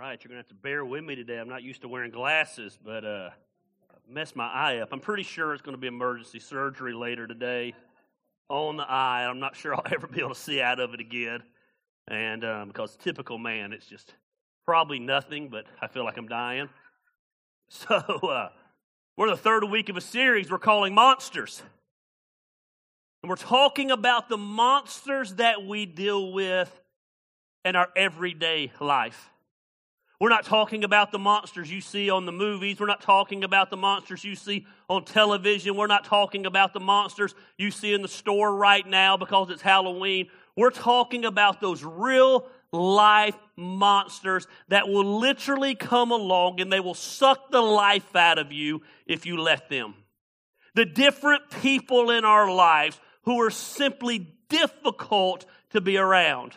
right, you're going to have to bear with me today. I'm not used to wearing glasses, but uh, messed my eye up. I'm pretty sure it's going to be emergency surgery later today on the eye. I'm not sure I'll ever be able to see out of it again. And um, because typical man, it's just probably nothing, but I feel like I'm dying. So uh, we're the third week of a series we're calling Monsters. And we're talking about the monsters that we deal with in our everyday life. We're not talking about the monsters you see on the movies. We're not talking about the monsters you see on television. We're not talking about the monsters you see in the store right now because it's Halloween. We're talking about those real life monsters that will literally come along and they will suck the life out of you if you let them. The different people in our lives who are simply difficult to be around.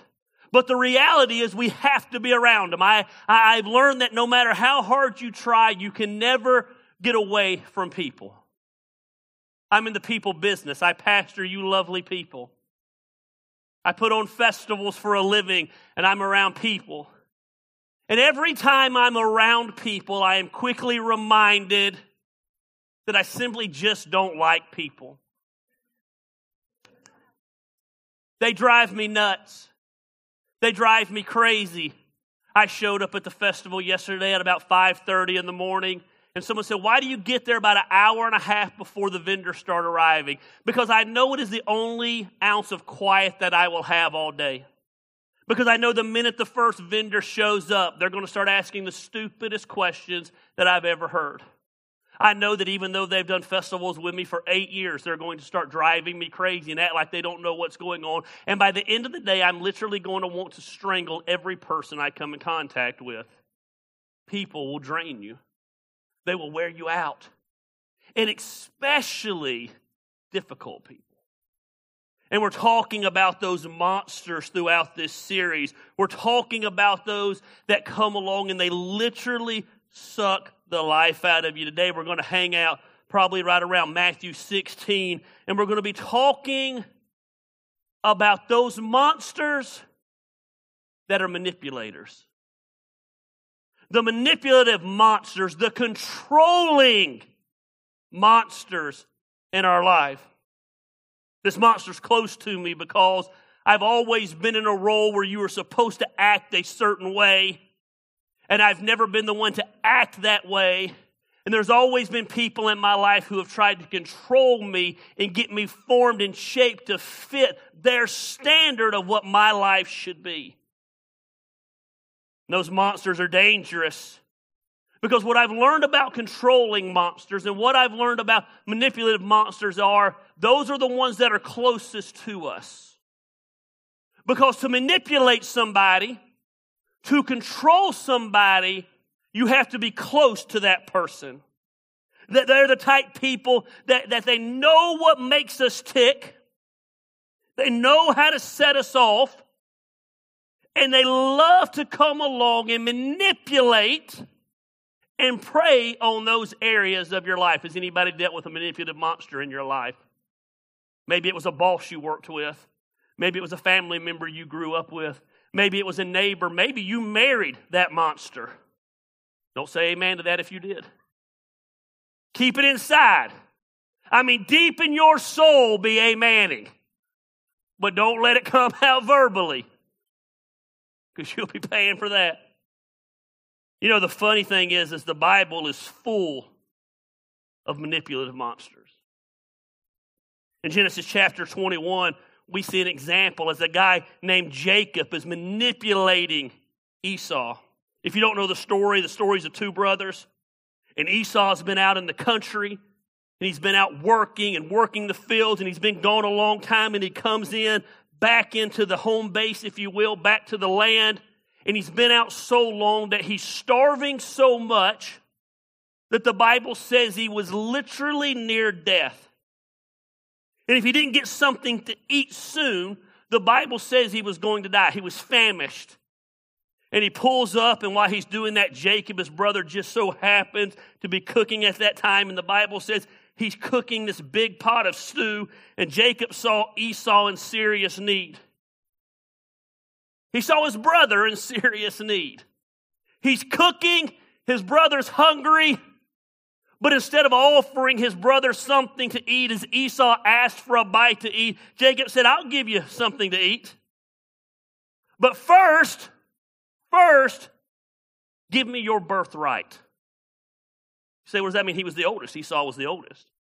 But the reality is we have to be around them. I, I've learned that no matter how hard you try, you can never get away from people. I'm in the people business. I pastor you lovely people. I put on festivals for a living and I'm around people. And every time I'm around people, I am quickly reminded that I simply just don't like people. They drive me nuts. They drive me crazy. I showed up at the festival yesterday at about 5:30 in the morning and someone said, "Why do you get there about an hour and a half before the vendors start arriving?" Because I know it is the only ounce of quiet that I will have all day. Because I know the minute the first vendor shows up, they're going to start asking the stupidest questions that I've ever heard. I know that even though they've done festivals with me for eight years, they're going to start driving me crazy and act like they don't know what's going on. And by the end of the day, I'm literally going to want to strangle every person I come in contact with. People will drain you, they will wear you out. And especially difficult people. And we're talking about those monsters throughout this series. We're talking about those that come along and they literally suck the life out of you. Today we're going to hang out probably right around Matthew 16, and we're going to be talking about those monsters that are manipulators. The manipulative monsters, the controlling monsters in our life. This monster's close to me because I've always been in a role where you were supposed to act a certain way and I've never been the one to act that way. And there's always been people in my life who have tried to control me and get me formed and shaped to fit their standard of what my life should be. And those monsters are dangerous. Because what I've learned about controlling monsters and what I've learned about manipulative monsters are those are the ones that are closest to us. Because to manipulate somebody, to control somebody, you have to be close to that person. That they're the type people that, that they know what makes us tick. They know how to set us off. And they love to come along and manipulate and prey on those areas of your life. Has anybody dealt with a manipulative monster in your life? Maybe it was a boss you worked with. Maybe it was a family member you grew up with. Maybe it was a neighbor. Maybe you married that monster. Don't say amen to that if you did. Keep it inside. I mean, deep in your soul, be amening. But don't let it come out verbally because you'll be paying for that. You know, the funny thing is, is the Bible is full of manipulative monsters. In Genesis chapter 21, we see an example as a guy named Jacob is manipulating Esau. If you don't know the story, the story's of two brothers. And Esau's been out in the country and he's been out working and working the fields and he's been gone a long time and he comes in back into the home base, if you will, back to the land. And he's been out so long that he's starving so much that the Bible says he was literally near death. And if he didn't get something to eat soon, the Bible says he was going to die. He was famished. And he pulls up, and while he's doing that, Jacob, his brother, just so happens to be cooking at that time. And the Bible says he's cooking this big pot of stew, and Jacob saw Esau in serious need. He saw his brother in serious need. He's cooking, his brother's hungry, but instead of offering his brother something to eat, as Esau asked for a bite to eat, Jacob said, I'll give you something to eat. But first, first, give me your birthright. You say, what does that mean? He was the oldest. Esau was the oldest.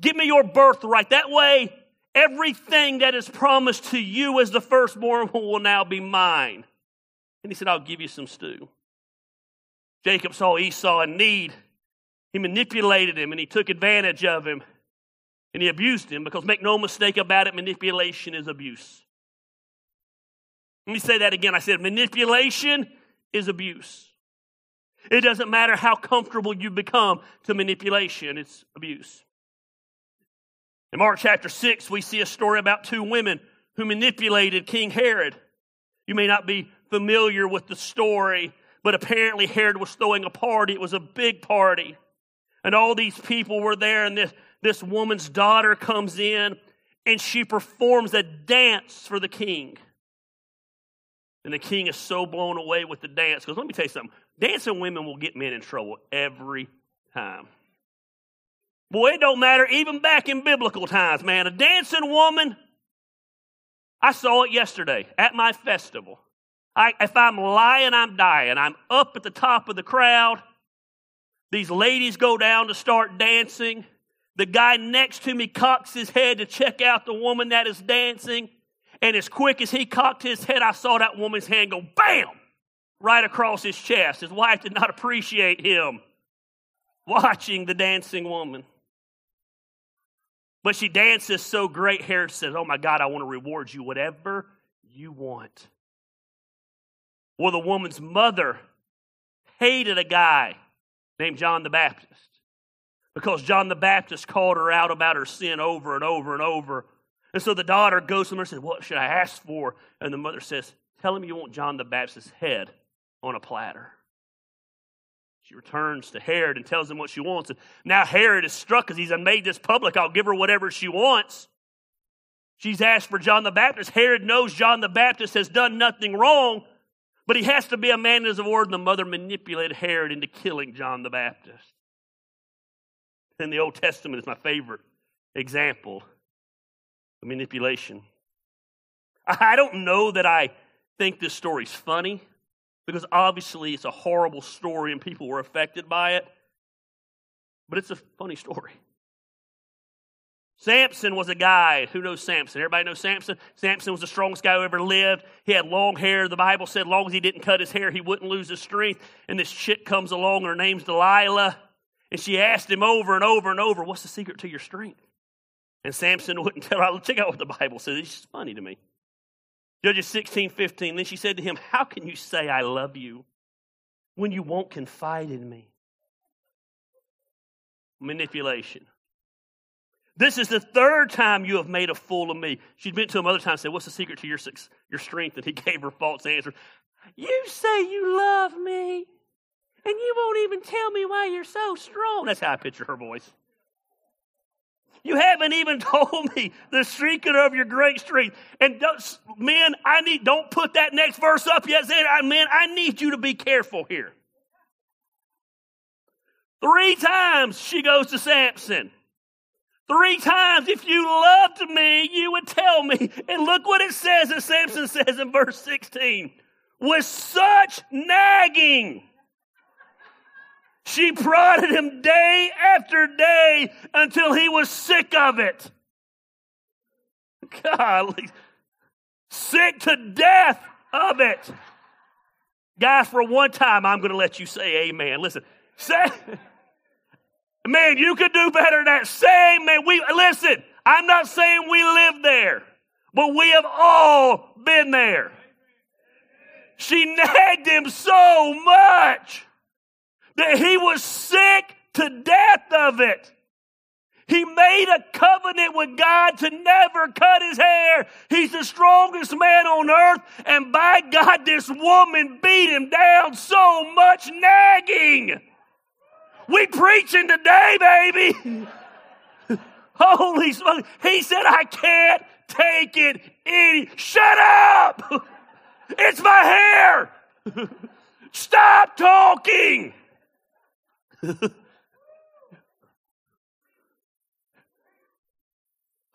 Give me your birthright. That way, everything that is promised to you as the firstborn will now be mine. And he said, I'll give you some stew. Jacob saw Esau in need. He manipulated him and he took advantage of him and he abused him because make no mistake about it, manipulation is abuse. Let me say that again. I said manipulation is abuse. It doesn't matter how comfortable you become to manipulation, it's abuse. In Mark chapter 6, we see a story about two women who manipulated King Herod. You may not be familiar with the story, but apparently Herod was throwing a party. It was a big party. And all these people were there, and this, this woman's daughter comes in and she performs a dance for the king. And the king is so blown away with the dance. Because let me tell you something dancing women will get men in trouble every time. Boy, it don't matter, even back in biblical times, man. A dancing woman, I saw it yesterday at my festival. I, if I'm lying, I'm dying. I'm up at the top of the crowd. These ladies go down to start dancing. The guy next to me cocks his head to check out the woman that is dancing. And as quick as he cocked his head, I saw that woman's hand go bam right across his chest. His wife did not appreciate him watching the dancing woman. But she dances so great, Herod says, Oh my God, I want to reward you whatever you want. Well, the woman's mother hated a guy named John the Baptist because John the Baptist called her out about her sin over and over and over. And so the daughter goes to her and says, What should I ask for? And the mother says, Tell him you want John the Baptist's head on a platter. She returns to Herod and tells him what she wants. And now Herod is struck because he's made this public. I'll give her whatever she wants. She's asked for John the Baptist. Herod knows John the Baptist has done nothing wrong, but he has to be a man of his word. And the mother manipulated Herod into killing John the Baptist. In the Old Testament is my favorite example of manipulation. I don't know that I think this story's funny because obviously it's a horrible story and people were affected by it. But it's a funny story. Samson was a guy. Who knows Samson? Everybody knows Samson? Samson was the strongest guy who ever lived. He had long hair. The Bible said, as long as he didn't cut his hair, he wouldn't lose his strength. And this chick comes along, her name's Delilah. And she asked him over and over and over, What's the secret to your strength? And Samson wouldn't tell her. Check out what the Bible says. It's just funny to me. Judges 16, 15. Then she said to him, How can you say I love you when you won't confide in me? Manipulation. This is the third time you have made a fool of me. She'd been to him other times and said, What's the secret to your, your strength? And he gave her false answer. You say you love me, and you won't even tell me why you're so strong. That's how I picture her voice. You haven't even told me the secret of your great strength. And men, I need, don't put that next verse up yet. I man, I need you to be careful here. Three times she goes to Samson. Three times, if you loved me, you would tell me. And look what it says, as Samson says in verse 16. With such nagging. She prodded him day after day until he was sick of it. Golly. Sick to death of it. Guys, for one time, I'm going to let you say amen. Listen, say, man, you could do better than that. Say amen. We, listen, I'm not saying we live there, but we have all been there. She nagged him so much that he was sick to death of it. He made a covenant with God to never cut his hair. He's the strongest man on earth. And by God, this woman beat him down so much nagging. We preaching today, baby. Holy smoke. He said, I can't take it any. Shut up. It's my hair. Stop talking!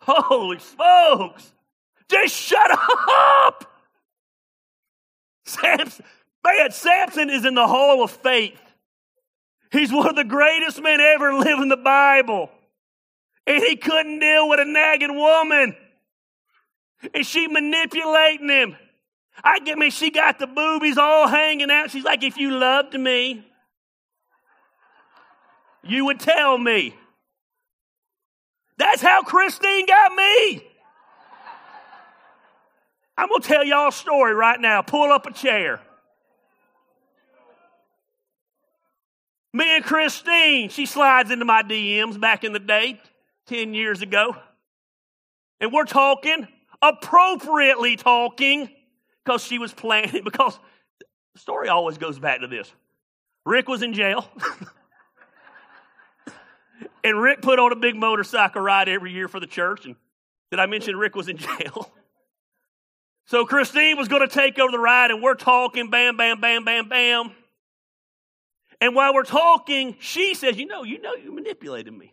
Holy smokes! Just shut up! Samson, man, Samson is in the hall of faith. He's one of the greatest men ever live in the Bible. And he couldn't deal with a nagging woman. And she manipulating him. I get me, she got the boobies all hanging out. She's like, if you loved me, you would tell me. That's how Christine got me. I'm going to tell y'all a story right now. Pull up a chair. Me and Christine, she slides into my DMs back in the day, 10 years ago. And we're talking, appropriately talking, because she was planning, because the story always goes back to this. Rick was in jail. and Rick put on a big motorcycle ride every year for the church. And did I mention Rick was in jail? So Christine was going to take over the ride, and we're talking, bam, bam, bam, bam, bam. And while we're talking, she says, You know, you know, you manipulated me.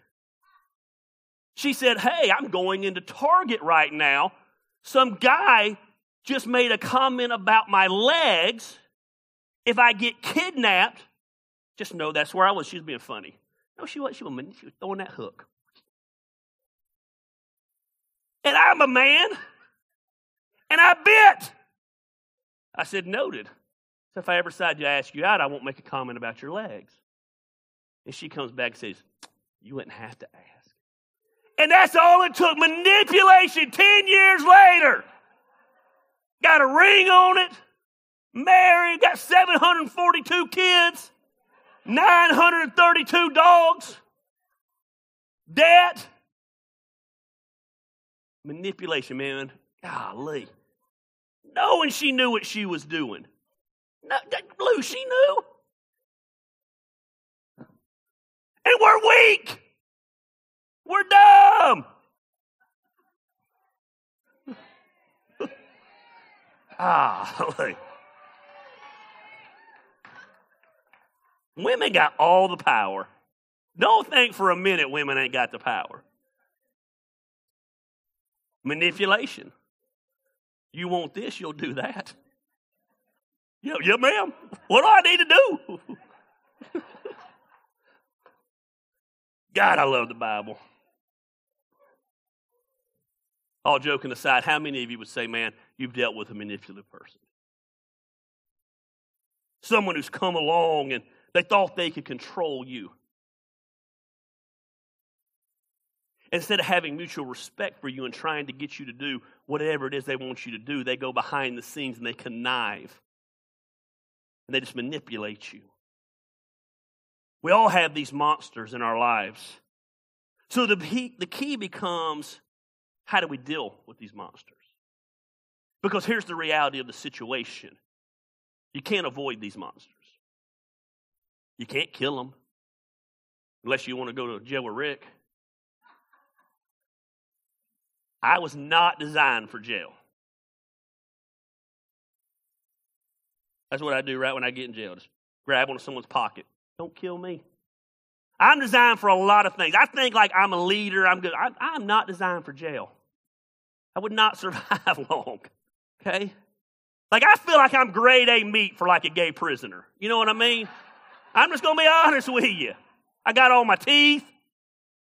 She said, Hey, I'm going into Target right now. Some guy just made a comment about my legs. If I get kidnapped, just know that's where I was. She was being funny. No, she was, she was, she was throwing that hook. And I'm a man. And I bit. I said, noted. If I ever decide to ask you out, I won't make a comment about your legs. And she comes back and says, You wouldn't have to ask. And that's all it took manipulation 10 years later. Got a ring on it, married, got 742 kids, 932 dogs, debt. Manipulation, man. Golly knowing she knew what she was doing. No, she knew. And we're weak. We're dumb. ah, women got all the power. Don't think for a minute women ain't got the power. Manipulation. You want this, you'll do that. Yeah, yeah, ma'am. What do I need to do? God, I love the Bible. All joking aside, how many of you would say, man, you've dealt with a manipulative person? Someone who's come along and they thought they could control you. Instead of having mutual respect for you and trying to get you to do whatever it is they want you to do, they go behind the scenes and they connive. And they just manipulate you. We all have these monsters in our lives. So the, the key becomes how do we deal with these monsters? Because here's the reality of the situation you can't avoid these monsters, you can't kill them unless you want to go to jail with Rick. I was not designed for jail. That's what I do right when I get in jail. Just grab onto someone's pocket. Don't kill me. I'm designed for a lot of things. I think like I'm a leader. I'm good. I, I'm not designed for jail. I would not survive long. Okay? Like I feel like I'm grade A meat for like a gay prisoner. You know what I mean? I'm just gonna be honest with you. I got all my teeth.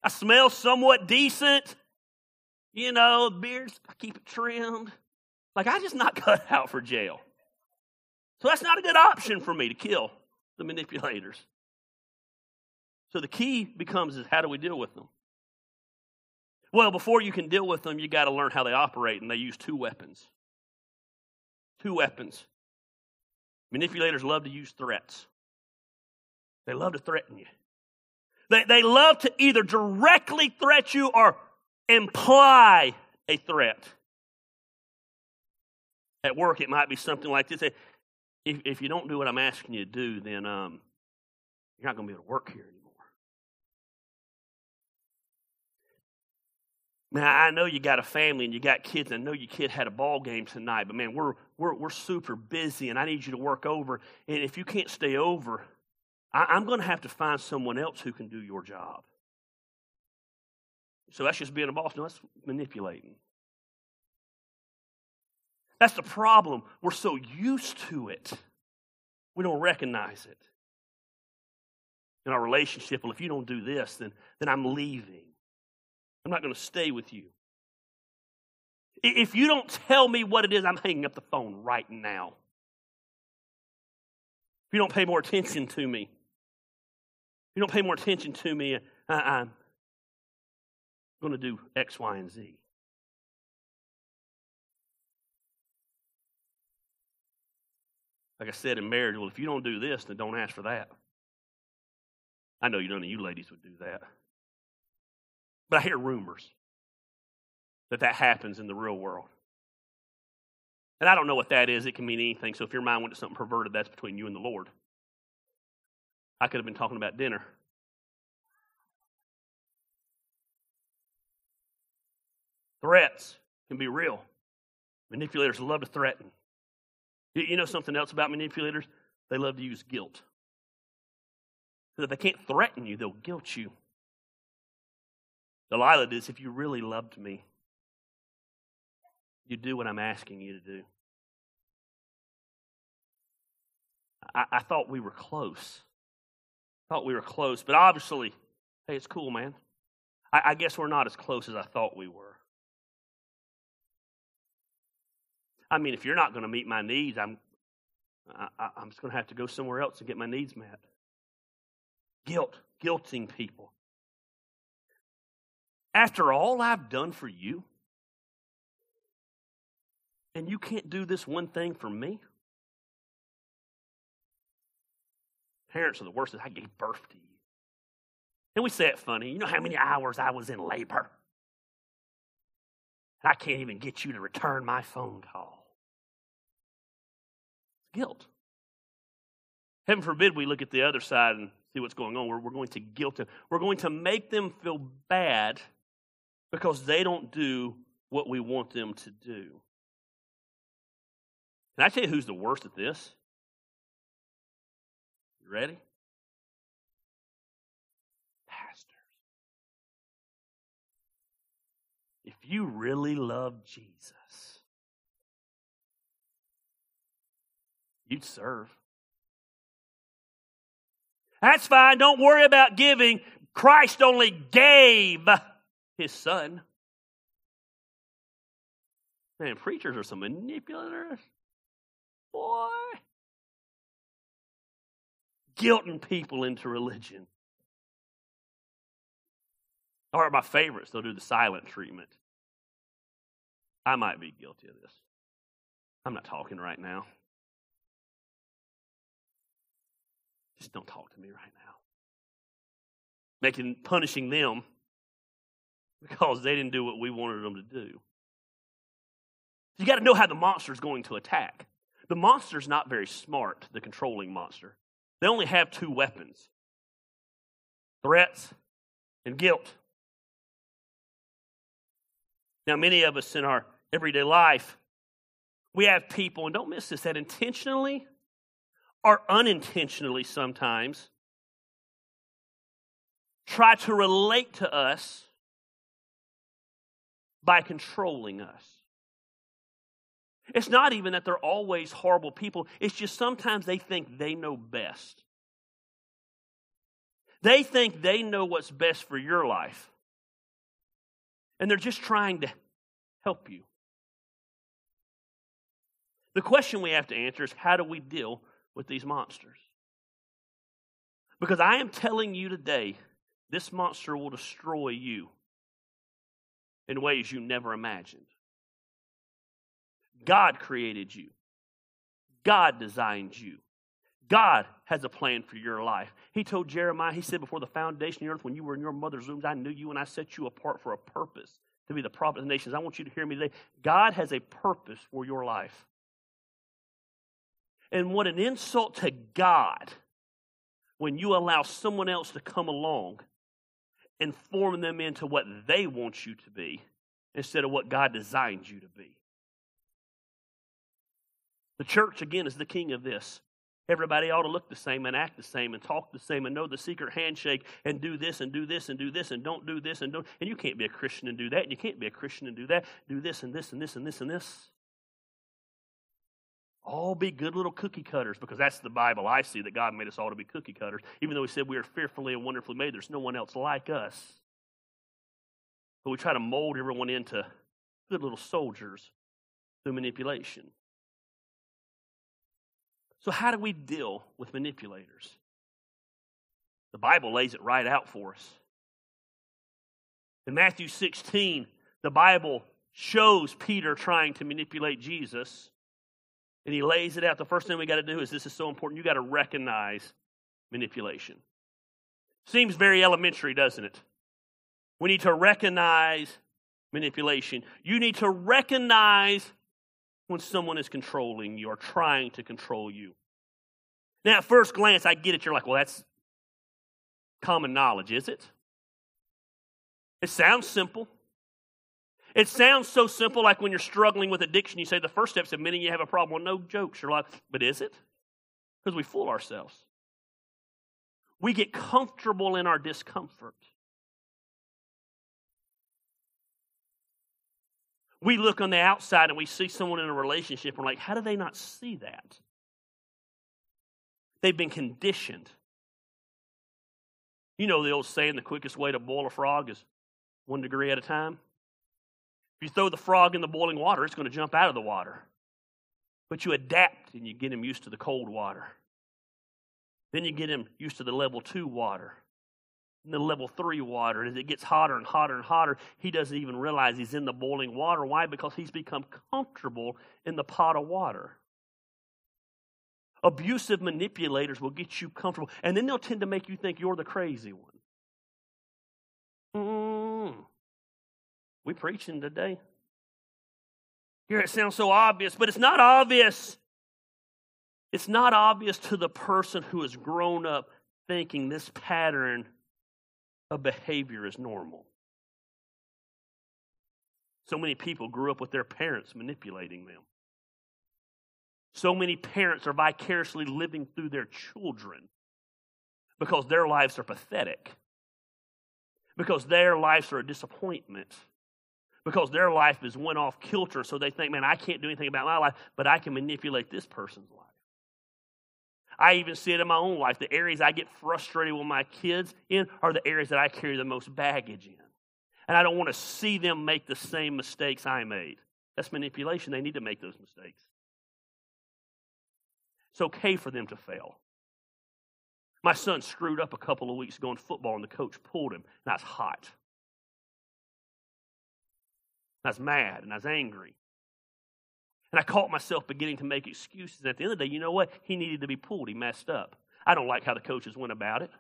I smell somewhat decent. You know, beards, I keep it trimmed. Like, I just not cut out for jail. So that's not a good option for me to kill the manipulators. So the key becomes is how do we deal with them? Well, before you can deal with them, you got to learn how they operate, and they use two weapons. Two weapons. Manipulators love to use threats. They love to threaten you. They, they love to either directly threat you or imply a threat. At work, it might be something like this. If, if you don't do what I'm asking you to do, then um, you're not going to be able to work here anymore. Man, I know you got a family and you got kids, and I know your kid had a ball game tonight, but man, we're, we're, we're super busy and I need you to work over. And if you can't stay over, I, I'm going to have to find someone else who can do your job. So that's just being a boss. No, that's manipulating. That's the problem. We're so used to it, we don't recognize it. In our relationship, well, if you don't do this, then, then I'm leaving. I'm not going to stay with you. If you don't tell me what it is, I'm hanging up the phone right now. If you don't pay more attention to me, if you don't pay more attention to me, uh, I, am going to do X, Y, and Z. Like I said in marriage, well, if you don't do this, then don't ask for that. I know none of you ladies would do that. But I hear rumors that that happens in the real world. And I don't know what that is. It can mean anything. So if your mind went to something perverted, that's between you and the Lord. I could have been talking about dinner. Threats can be real. Manipulators love to threaten. You know something else about manipulators? They love to use guilt. So if they can't threaten you, they'll guilt you. Delilah did if you really loved me, you'd do what I'm asking you to do. I, I thought we were close. Thought we were close, but obviously, hey, it's cool, man. I, I guess we're not as close as I thought we were. I mean, if you're not going to meet my needs, I'm, I, am just going to have to go somewhere else and get my needs met. Guilt, guilting people. After all I've done for you, and you can't do this one thing for me? Parents are the worst. I gave birth to you. And we say it funny. You know how many hours I was in labor? I can't even get you to return my phone call. Guilt. Heaven forbid we look at the other side and see what's going on. We're, we're going to guilt them. We're going to make them feel bad because they don't do what we want them to do. Can I tell you who's the worst at this? You ready? Pastors. If you really love Jesus, you'd serve. That's fine. Don't worry about giving. Christ only gave his son. Man, preachers are some manipulators. Boy. Guilting people into religion. Or my favorites, they'll do the silent treatment. I might be guilty of this. I'm not talking right now. Just don't talk to me right now. Making punishing them because they didn't do what we wanted them to do. You got to know how the monster is going to attack. The monster's not very smart, the controlling monster. They only have two weapons threats and guilt. Now, many of us in our everyday life, we have people, and don't miss this, that intentionally or unintentionally sometimes try to relate to us by controlling us. It's not even that they're always horrible people, it's just sometimes they think they know best. They think they know what's best for your life. And they're just trying to help you. The question we have to answer is how do we deal with these monsters? Because I am telling you today, this monster will destroy you in ways you never imagined. God created you, God designed you. God has a plan for your life. He told Jeremiah, He said, Before the foundation of the earth, when you were in your mother's womb, I knew you and I set you apart for a purpose to be the prophet of the nations. I want you to hear me today. God has a purpose for your life. And what an insult to God when you allow someone else to come along and form them into what they want you to be instead of what God designed you to be. The church, again, is the king of this. Everybody ought to look the same and act the same and talk the same and know the secret handshake and do this and do this and do this and don't do this and don't. And you can't be a Christian and do that. And you can't be a Christian and do that. Do this and this and this and this and this. All be good little cookie cutters because that's the Bible I see that God made us all to be cookie cutters. Even though He said we are fearfully and wonderfully made, there's no one else like us. But we try to mold everyone into good little soldiers through manipulation. So, how do we deal with manipulators? The Bible lays it right out for us. In Matthew 16, the Bible shows Peter trying to manipulate Jesus, and he lays it out. The first thing we got to do is this is so important. You got to recognize manipulation. Seems very elementary, doesn't it? We need to recognize manipulation. You need to recognize when someone is controlling you or trying to control you. Now, at first glance, I get it. You're like, well, that's common knowledge, is it? It sounds simple. It sounds so simple, like when you're struggling with addiction, you say the first step is admitting you have a problem. Well, no jokes. You're like, but is it? Because we fool ourselves. We get comfortable in our discomfort. We look on the outside and we see someone in a relationship, and we're like, how do they not see that? They've been conditioned. You know the old saying the quickest way to boil a frog is one degree at a time? If you throw the frog in the boiling water, it's going to jump out of the water. But you adapt and you get him used to the cold water. Then you get him used to the level two water And the level three water. And as it gets hotter and hotter and hotter, he doesn't even realize he's in the boiling water. Why? Because he's become comfortable in the pot of water. Abusive manipulators will get you comfortable, and then they'll tend to make you think you're the crazy one. Mm. We preaching today. Here it sounds so obvious, but it's not obvious. It's not obvious to the person who has grown up thinking this pattern of behavior is normal. So many people grew up with their parents manipulating them. So many parents are vicariously living through their children because their lives are pathetic, because their lives are a disappointment, because their life is went off kilter. So they think, man, I can't do anything about my life, but I can manipulate this person's life. I even see it in my own life. The areas I get frustrated with my kids in are the areas that I carry the most baggage in. And I don't want to see them make the same mistakes I made. That's manipulation. They need to make those mistakes. It's okay for them to fail. My son screwed up a couple of weeks ago in football, and the coach pulled him, and I was hot. I was mad, and I was angry. And I caught myself beginning to make excuses. At the end of the day, you know what? He needed to be pulled. He messed up. I don't like how the coaches went about it.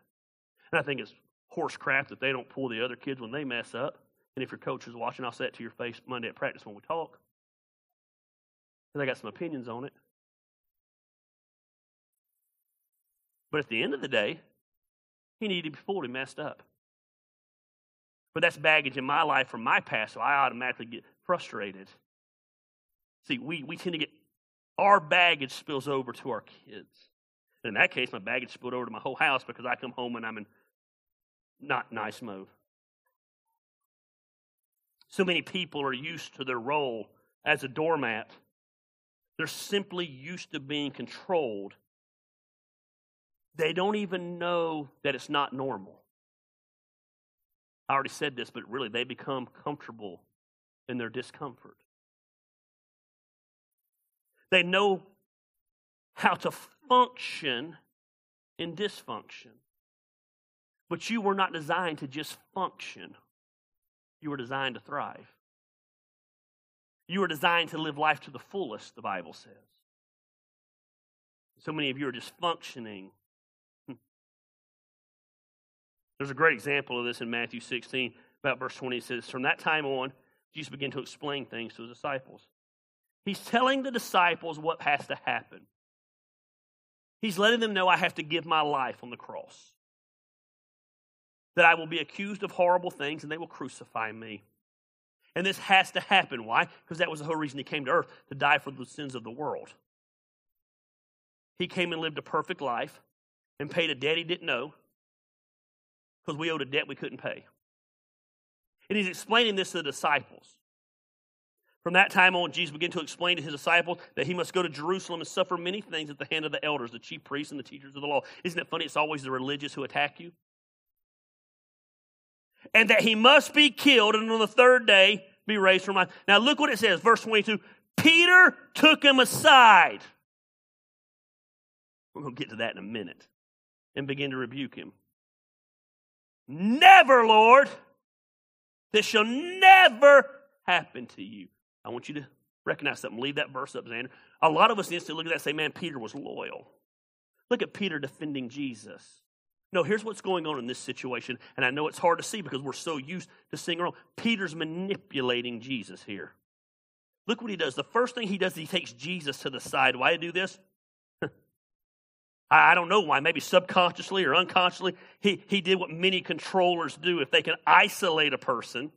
And I think it's horse crap that they don't pull the other kids when they mess up. And if your coach is watching, I'll say it to your face Monday at practice when we talk. Because I got some opinions on it. But at the end of the day, he needed to be pulled. He messed up. But that's baggage in my life from my past, so I automatically get frustrated. See, we, we tend to get our baggage spills over to our kids. And in that case, my baggage spilled over to my whole house because I come home and I'm in not nice mode. So many people are used to their role as a doormat. They're simply used to being controlled. They don't even know that it's not normal. I already said this, but really, they become comfortable in their discomfort. They know how to function in dysfunction. But you were not designed to just function, you were designed to thrive. You were designed to live life to the fullest, the Bible says. So many of you are just functioning. There's a great example of this in Matthew 16, about verse 20. It says, From that time on, Jesus began to explain things to his disciples. He's telling the disciples what has to happen. He's letting them know I have to give my life on the cross. That I will be accused of horrible things and they will crucify me. And this has to happen. Why? Because that was the whole reason he came to earth to die for the sins of the world. He came and lived a perfect life and paid a debt he didn't know because we owed a debt we couldn't pay. And he's explaining this to the disciples. From that time on, Jesus began to explain to his disciples that he must go to Jerusalem and suffer many things at the hand of the elders, the chief priests, and the teachers of the law. Isn't it funny? It's always the religious who attack you. And that he must be killed and on the third day be raised from life. Now, look what it says, verse 22. Peter took him aside. We're going to get to that in a minute. And begin to rebuke him. Never, Lord. This shall never happen to you. I want you to recognize something. Leave that verse up, Xander. A lot of us to look at that and say, man, Peter was loyal. Look at Peter defending Jesus. No, here's what's going on in this situation, and I know it's hard to see because we're so used to seeing around. Peter's manipulating Jesus here. Look what he does. The first thing he does, he takes Jesus to the side. Why do this? I don't know why, maybe subconsciously or unconsciously. He, he did what many controllers do. If they can isolate a person,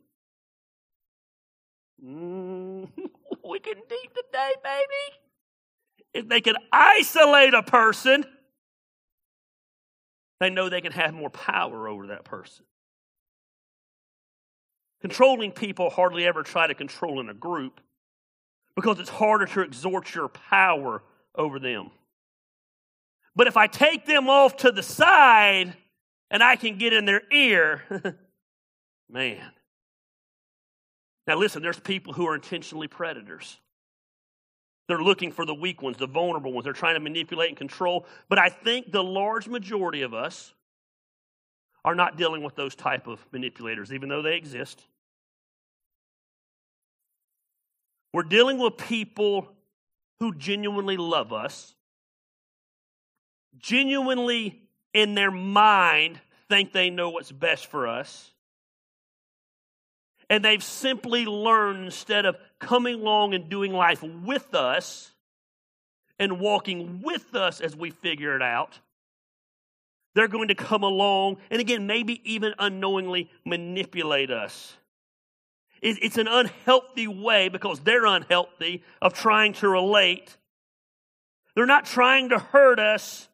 mm, we can deep today, baby. If they can isolate a person, they know they can have more power over that person. Controlling people hardly ever try to control in a group because it's harder to exert your power over them. But if I take them off to the side and I can get in their ear, man. Now, listen, there's people who are intentionally predators. They're looking for the weak ones, the vulnerable ones. They're trying to manipulate and control. But I think the large majority of us are not dealing with those type of manipulators, even though they exist. We're dealing with people who genuinely love us, genuinely in their mind think they know what's best for us. And they've simply learned instead of coming along and doing life with us and walking with us as we figure it out, they're going to come along and again, maybe even unknowingly manipulate us. It's an unhealthy way because they're unhealthy of trying to relate. They're not trying to hurt us,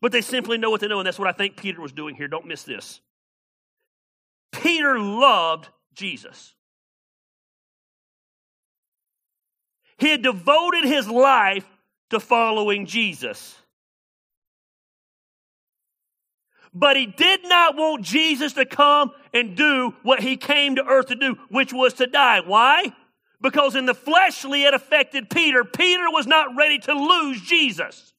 but they simply know what they know, and that's what I think Peter was doing here. Don't miss this. Peter loved Jesus. He had devoted his life to following Jesus. But he did not want Jesus to come and do what he came to earth to do, which was to die. Why? Because in the fleshly it affected Peter. Peter was not ready to lose Jesus.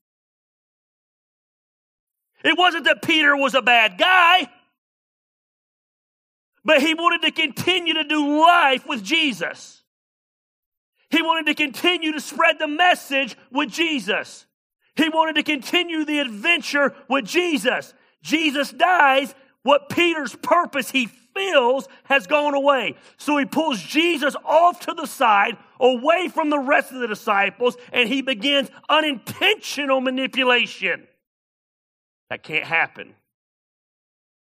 It wasn't that Peter was a bad guy, but he wanted to continue to do life with Jesus. He wanted to continue to spread the message with Jesus. He wanted to continue the adventure with Jesus. Jesus dies. What Peter's purpose he feels has gone away. So he pulls Jesus off to the side, away from the rest of the disciples, and he begins unintentional manipulation. That can't happen.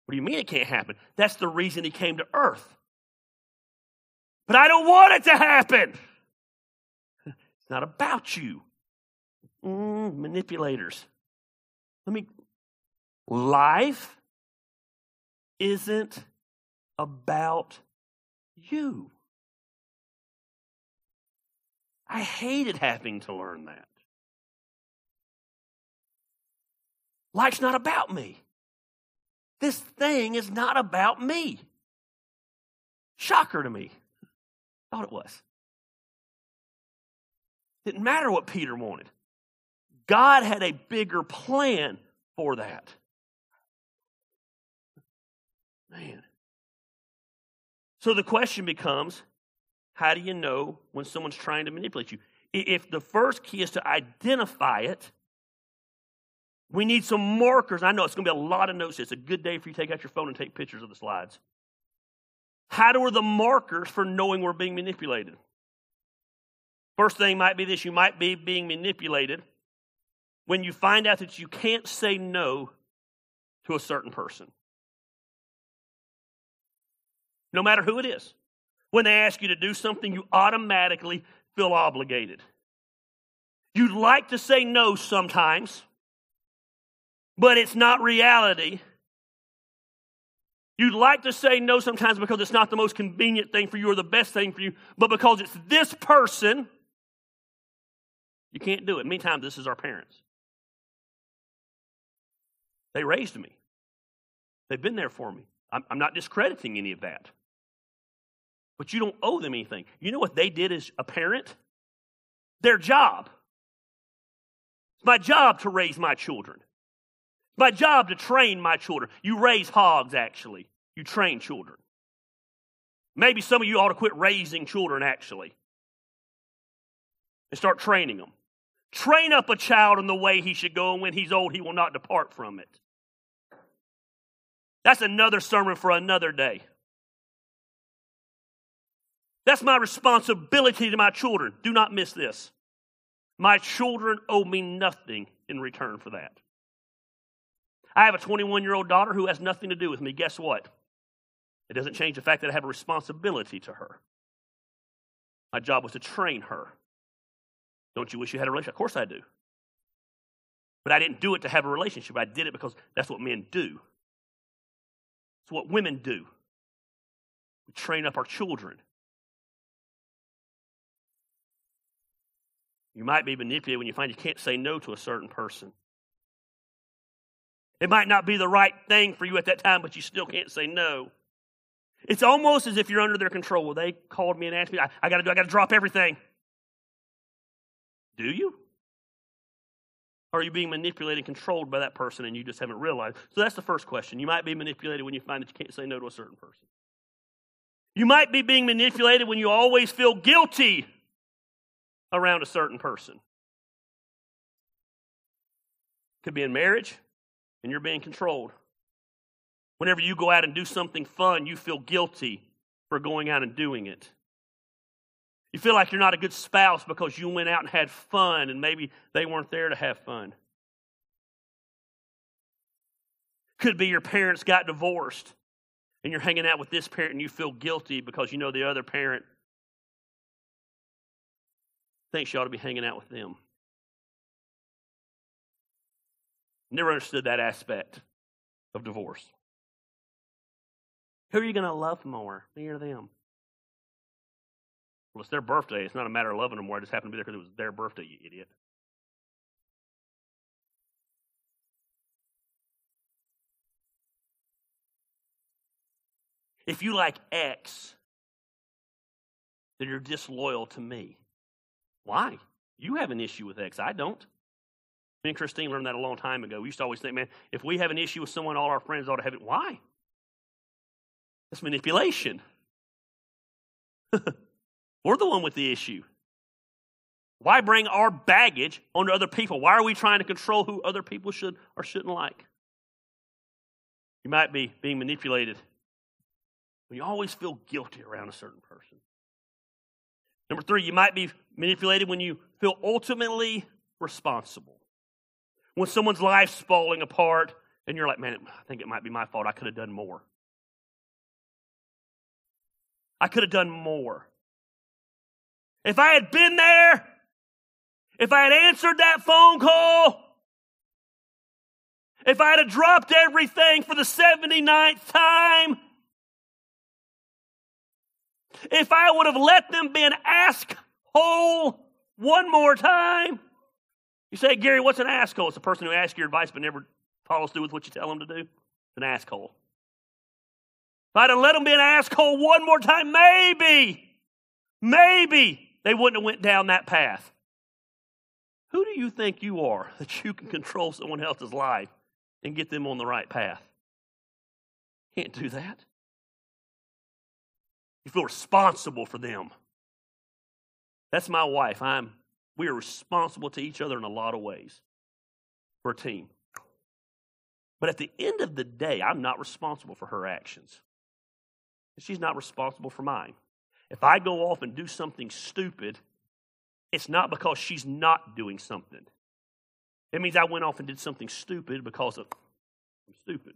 What do you mean it can't happen? That's the reason he came to earth. But I don't want it to happen. It's not about you. Mm, manipulators. Let me. Life isn't about you. I hated having to learn that. Life's not about me. This thing is not about me. Shocker to me. Thought it was. Didn't matter what Peter wanted. God had a bigger plan for that. Man. So the question becomes how do you know when someone's trying to manipulate you? If the first key is to identify it, we need some markers. I know it's going to be a lot of notes. It's a good day for you to take out your phone and take pictures of the slides. How do are the markers for knowing we're being manipulated? First thing might be this you might be being manipulated when you find out that you can't say no to a certain person. No matter who it is. When they ask you to do something, you automatically feel obligated. You'd like to say no sometimes, but it's not reality. You'd like to say no sometimes because it's not the most convenient thing for you or the best thing for you, but because it's this person, you can't do it. Many times, this is our parents. They raised me, they've been there for me. I'm, I'm not discrediting any of that. But you don't owe them anything. You know what they did as a parent? Their job. It's my job to raise my children. My job to train my children. You raise hogs, actually. You train children. Maybe some of you ought to quit raising children, actually, and start training them. Train up a child in the way he should go, and when he's old, he will not depart from it. That's another sermon for another day. That's my responsibility to my children. Do not miss this. My children owe me nothing in return for that. I have a 21 year old daughter who has nothing to do with me. Guess what? It doesn't change the fact that I have a responsibility to her. My job was to train her. Don't you wish you had a relationship? Of course I do. But I didn't do it to have a relationship. I did it because that's what men do. It's what women do. We train up our children. You might be manipulated when you find you can't say no to a certain person. It might not be the right thing for you at that time, but you still can't say no. It's almost as if you're under their control. Well, they called me and asked me, I, I gotta do, I gotta drop everything. Do you? Or are you being manipulated and controlled by that person and you just haven't realized? So that's the first question. You might be manipulated when you find that you can't say no to a certain person. You might be being manipulated when you always feel guilty around a certain person. Could be in marriage and you're being controlled. Whenever you go out and do something fun, you feel guilty for going out and doing it. You feel like you're not a good spouse because you went out and had fun and maybe they weren't there to have fun. Could be your parents got divorced and you're hanging out with this parent and you feel guilty because you know the other parent thinks you ought to be hanging out with them. Never understood that aspect of divorce. Who are you going to love more, me or them? Well, it's their birthday. It's not a matter of loving them more. I just happened to be there because it was their birthday, you idiot. If you like X, then you're disloyal to me. Why? You have an issue with X. I don't. Me and Christine learned that a long time ago. We used to always think, man, if we have an issue with someone, all our friends ought to have it. Why? That's manipulation. We're the one with the issue. Why bring our baggage onto other people? Why are we trying to control who other people should or shouldn't like? You might be being manipulated you always feel guilty around a certain person. Number three, you might be manipulated when you feel ultimately responsible. When someone's life's falling apart and you're like, man, I think it might be my fault. I could have done more. I could have done more. If I had been there, if I had answered that phone call, if I had dropped everything for the 79th time, if I would have let them be an asshole one more time. You say, Gary, what's an asshole? It's a person who asks your advice but never follows through with what you tell them to do. It's an asshole. If I'd have let them be an asshole one more time, maybe, maybe they wouldn't have went down that path. Who do you think you are that you can control someone else's life and get them on the right path? Can't do that. You feel responsible for them. That's my wife. I'm we are responsible to each other in a lot of ways. for a team. But at the end of the day, I'm not responsible for her actions. She's not responsible for mine. If I go off and do something stupid, it's not because she's not doing something. It means I went off and did something stupid because of I'm stupid.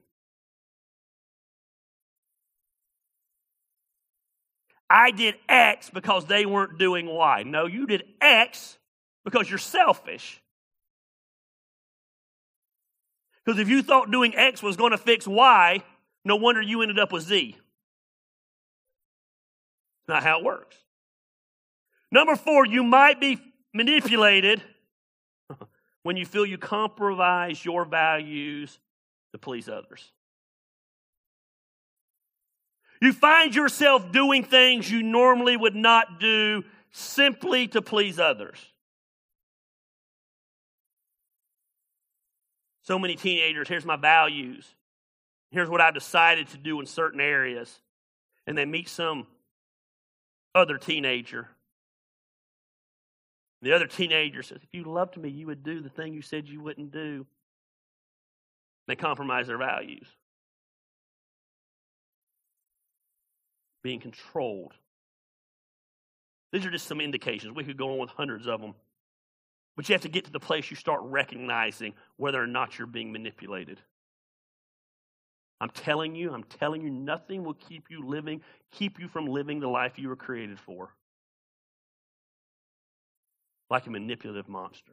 I did X because they weren't doing Y. No, you did X because you're selfish. Because if you thought doing X was going to fix Y, no wonder you ended up with Z. Not how it works. Number four, you might be manipulated when you feel you compromise your values to please others. You find yourself doing things you normally would not do simply to please others. So many teenagers, here's my values. Here's what I've decided to do in certain areas. And they meet some other teenager. The other teenager says, If you loved me, you would do the thing you said you wouldn't do. They compromise their values. Being controlled. These are just some indications. We could go on with hundreds of them. But you have to get to the place you start recognizing whether or not you're being manipulated. I'm telling you, I'm telling you, nothing will keep you living, keep you from living the life you were created for. Like a manipulative monster.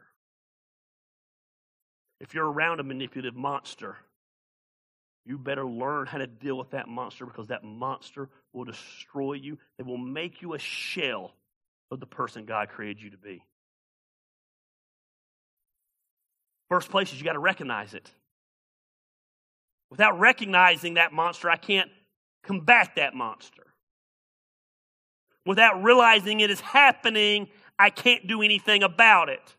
If you're around a manipulative monster, you better learn how to deal with that monster because that monster will destroy you. It will make you a shell of the person God created you to be. First place is you got to recognize it. Without recognizing that monster, I can't combat that monster. Without realizing it is happening, I can't do anything about it.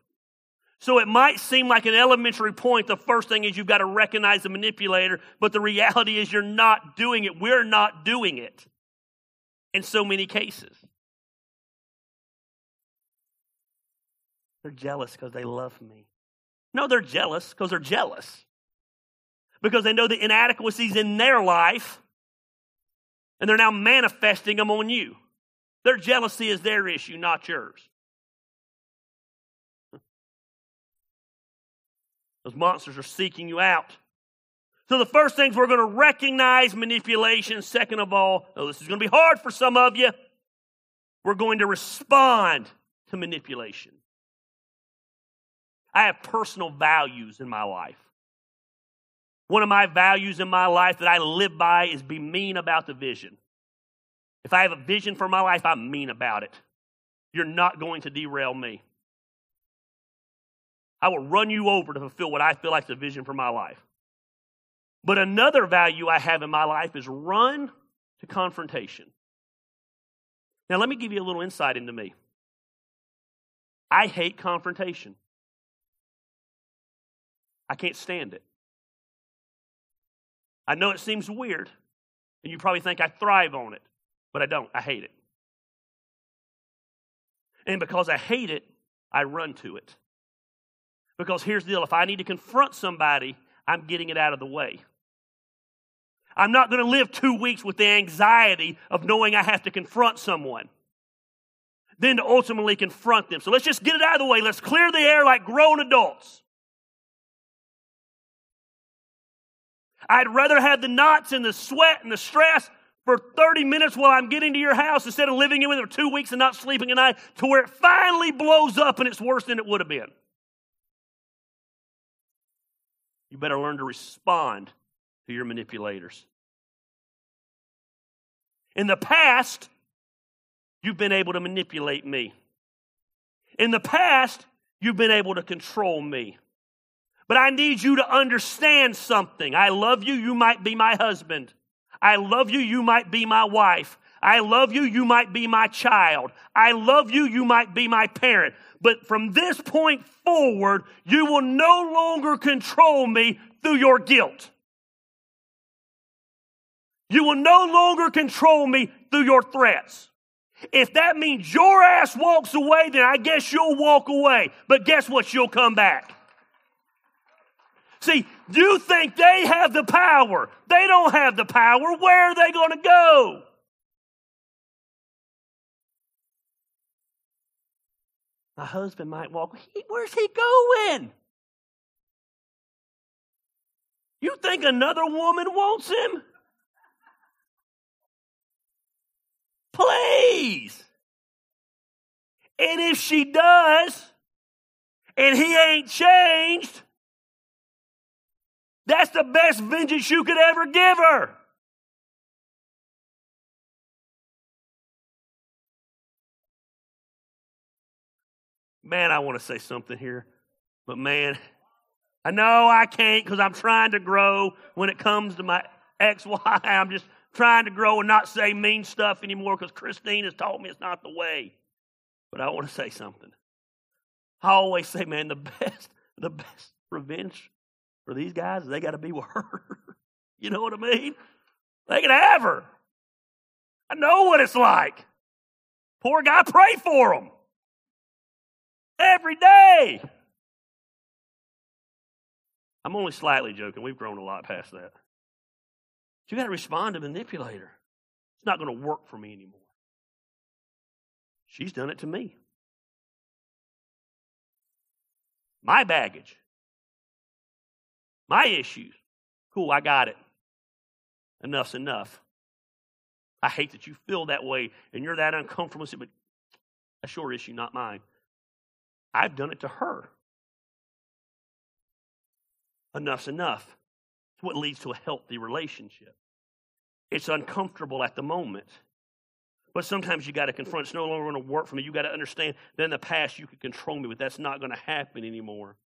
So it might seem like an elementary point. The first thing is you've got to recognize the manipulator, but the reality is you're not doing it. We're not doing it in so many cases. They're jealous because they love me. No, they're jealous because they're jealous because they know the inadequacies in their life and they're now manifesting them on you. Their jealousy is their issue, not yours. Those monsters are seeking you out. So, the first things we're going to recognize manipulation. Second of all, oh, this is going to be hard for some of you, we're going to respond to manipulation. I have personal values in my life. One of my values in my life that I live by is be mean about the vision. If I have a vision for my life, I'm mean about it. You're not going to derail me. I will run you over to fulfill what I feel like is the vision for my life. But another value I have in my life is run to confrontation. Now, let me give you a little insight into me. I hate confrontation. I can't stand it. I know it seems weird, and you probably think I thrive on it, but I don't. I hate it. And because I hate it, I run to it. Because here's the deal if I need to confront somebody, I'm getting it out of the way. I'm not going to live two weeks with the anxiety of knowing I have to confront someone, then to ultimately confront them. So let's just get it out of the way. Let's clear the air like grown adults. I'd rather have the knots and the sweat and the stress for 30 minutes while I'm getting to your house instead of living in with it for two weeks and not sleeping a night to where it finally blows up and it's worse than it would have been. You better learn to respond to your manipulators. In the past, you've been able to manipulate me. In the past, you've been able to control me. But I need you to understand something. I love you, you might be my husband. I love you, you might be my wife. I love you, you might be my child. I love you, you might be my parent. But from this point forward, you will no longer control me through your guilt. You will no longer control me through your threats. If that means your ass walks away, then I guess you'll walk away. But guess what? You'll come back. See, you think they have the power. They don't have the power. Where are they going to go? My husband might walk. Where's he going? You think another woman wants him? Please. And if she does, and he ain't changed, that's the best vengeance you could ever give her. Man, I want to say something here, but man, I know I can't because I'm trying to grow when it comes to my ex wife. I'm just trying to grow and not say mean stuff anymore because Christine has taught me it's not the way. But I want to say something. I always say, man, the best, the best revenge for these guys they got to be with her. you know what I mean? They can have her. I know what it's like. Poor guy, pray for him every day. I'm only slightly joking. We've grown a lot past that. you got to respond to manipulator. It's not going to work for me anymore. She's done it to me. My baggage. My issues. Cool, I got it. Enough's enough. I hate that you feel that way and you're that uncomfortable, but that's your issue, not mine. I've done it to her. Enough's enough. It's what leads to a healthy relationship. It's uncomfortable at the moment. But sometimes you got to confront it's no longer going to work for me. You got to understand that in the past you could control me, but that's not going to happen anymore.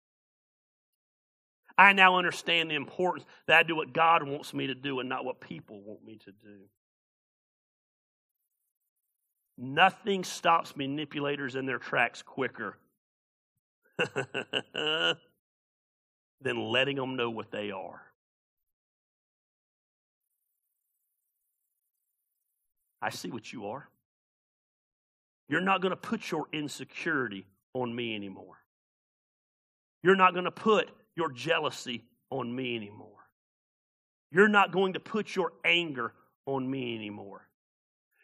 I now understand the importance that I do what God wants me to do and not what people want me to do. Nothing stops manipulators in their tracks quicker than letting them know what they are. I see what you are. You're not going to put your insecurity on me anymore. You're not going to put your jealousy on me anymore. You're not going to put your anger on me anymore.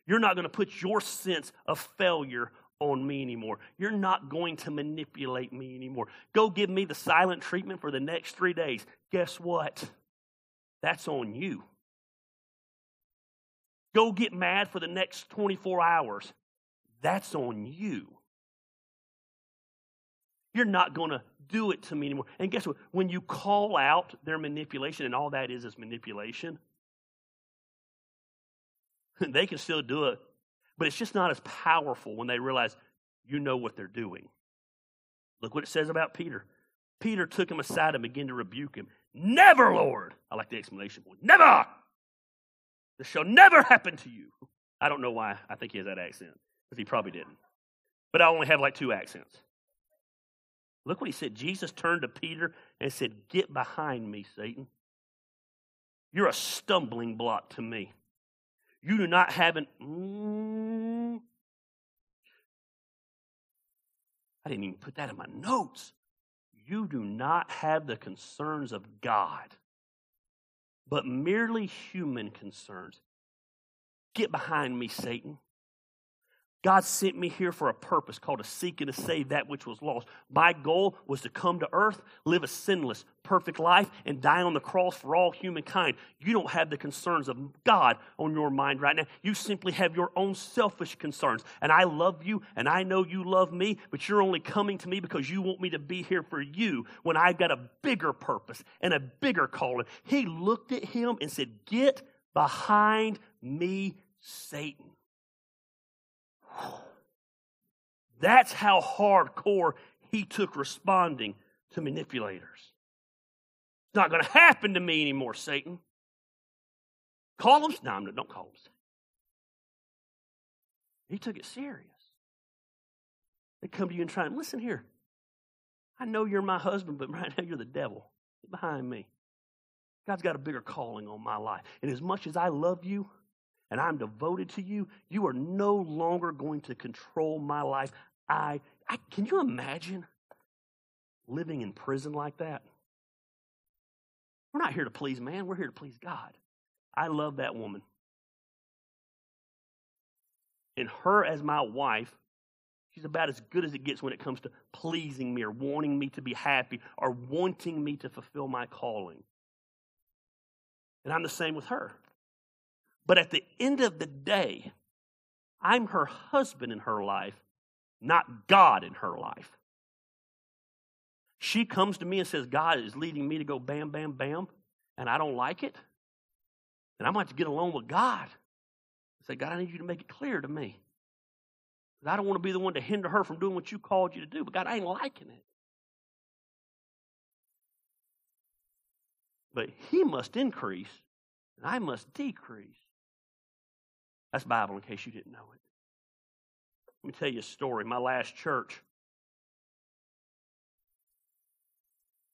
You're not going to put your sense of failure on me anymore. You're not going to manipulate me anymore. Go give me the silent treatment for the next three days. Guess what? That's on you. Go get mad for the next 24 hours. That's on you. You're not going to do it to me anymore. And guess what? When you call out their manipulation, and all that is is manipulation, they can still do it, but it's just not as powerful when they realize you know what they're doing. Look what it says about Peter. Peter took him aside and began to rebuke him. Never, Lord. I like the exclamation point. Never. This shall never happen to you. I don't know why I think he has that accent, because he probably didn't. But I only have like two accents. Look what he said. Jesus turned to Peter and said, Get behind me, Satan. You're a stumbling block to me. You do not have an. Mm, I didn't even put that in my notes. You do not have the concerns of God, but merely human concerns. Get behind me, Satan. God sent me here for a purpose called to seek and to save that which was lost. My goal was to come to earth, live a sinless, perfect life, and die on the cross for all humankind. You don't have the concerns of God on your mind right now. You simply have your own selfish concerns. And I love you, and I know you love me, but you're only coming to me because you want me to be here for you when I've got a bigger purpose and a bigger calling. He looked at him and said, Get behind me, Satan. That's how hardcore he took responding to manipulators. It's not going to happen to me anymore, Satan. Call him. No, don't call him. He took it serious. They come to you and try and listen here. I know you're my husband, but right now you're the devil. Get behind me. God's got a bigger calling on my life. And as much as I love you, and I'm devoted to you, you are no longer going to control my life. I, I can you imagine living in prison like that? We're not here to please man, we're here to please God. I love that woman. And her as my wife, she's about as good as it gets when it comes to pleasing me or wanting me to be happy or wanting me to fulfill my calling. And I'm the same with her. But at the end of the day, I'm her husband in her life, not God in her life. She comes to me and says, God is leading me to go bam, bam, bam, and I don't like it. And I'm going to get along with God. I say, God, I need you to make it clear to me. I don't want to be the one to hinder her from doing what you called you to do, but God, I ain't liking it. But he must increase, and I must decrease. That's Bible in case you didn't know it. Let me tell you a story. My last church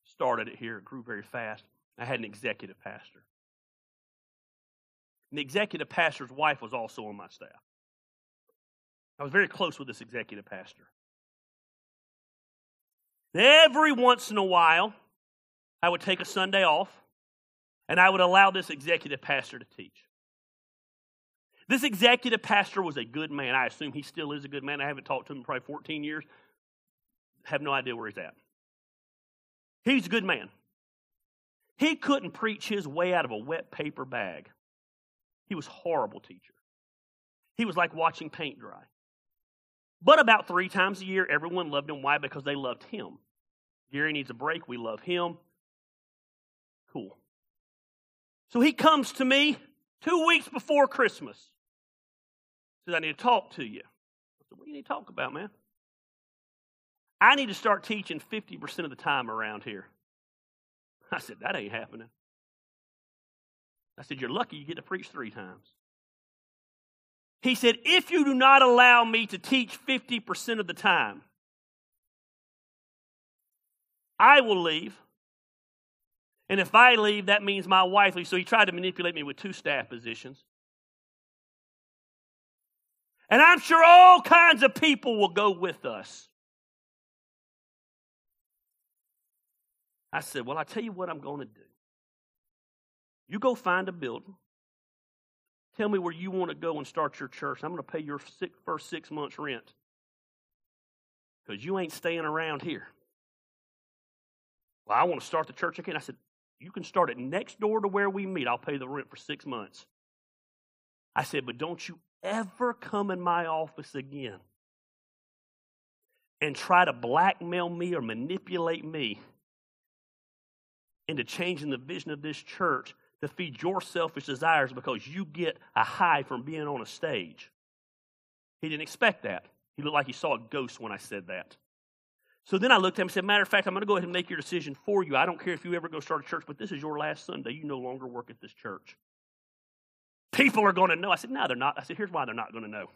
started it here, it grew very fast. I had an executive pastor. And the executive pastor's wife was also on my staff. I was very close with this executive pastor. Every once in a while, I would take a Sunday off and I would allow this executive pastor to teach. This executive pastor was a good man. I assume he still is a good man. I haven't talked to him in probably 14 years. Have no idea where he's at. He's a good man. He couldn't preach his way out of a wet paper bag. He was horrible teacher. He was like watching paint dry. But about three times a year, everyone loved him. Why? Because they loved him. Gary needs a break. We love him. Cool. So he comes to me two weeks before Christmas. Says, I need to talk to you. I said, What do you need to talk about, man? I need to start teaching 50% of the time around here. I said, That ain't happening. I said, You're lucky you get to preach three times. He said, If you do not allow me to teach 50% of the time, I will leave. And if I leave, that means my wife leaves. So he tried to manipulate me with two staff positions. And I'm sure all kinds of people will go with us. I said, Well, I tell you what I'm going to do. You go find a building. Tell me where you want to go and start your church. I'm going to pay your six, first six months' rent. Because you ain't staying around here. Well, I want to start the church again. I said, You can start it next door to where we meet. I'll pay the rent for six months. I said, But don't you ever come in my office again and try to blackmail me or manipulate me into changing the vision of this church to feed your selfish desires because you get a high from being on a stage. He didn't expect that. He looked like he saw a ghost when I said that. So then I looked at him and said, Matter of fact, I'm going to go ahead and make your decision for you. I don't care if you ever go start a church, but this is your last Sunday. You no longer work at this church. People are going to know. I said, No, they're not. I said, Here's why they're not going to know.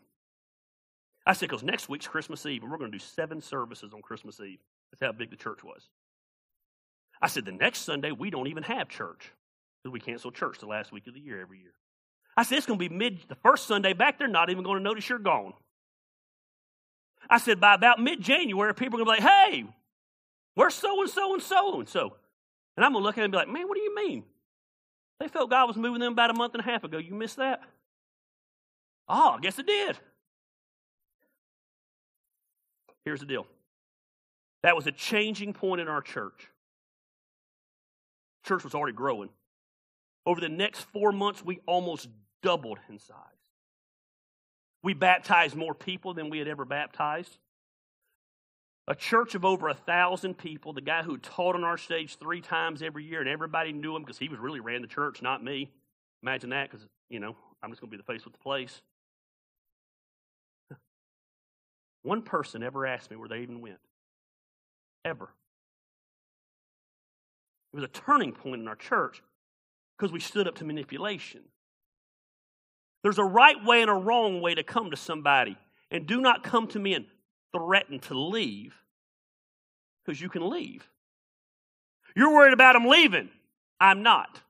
I said, Because next week's Christmas Eve, and we're going to do seven services on Christmas Eve. That's how big the church was. I said, The next Sunday, we don't even have church because we cancel church the last week of the year every year. I said, It's going to be mid, the first Sunday back, they're not even going to notice you're gone. I said, By about mid January, people are going to be like, Hey, where's so and so and so and so? And I'm going to look at them and be like, Man, what do you mean? They felt God was moving them about a month and a half ago. You missed that? Oh, I guess it did. Here's the deal that was a changing point in our church. Church was already growing. Over the next four months, we almost doubled in size. We baptized more people than we had ever baptized. A church of over a thousand people, the guy who taught on our stage three times every year, and everybody knew him because he was really ran the church, not me. Imagine that, because, you know, I'm just going to be the face with the place. One person ever asked me where they even went. Ever. It was a turning point in our church because we stood up to manipulation. There's a right way and a wrong way to come to somebody. And do not come to me and threaten to leave because you can leave. You're worried about them leaving. I'm not.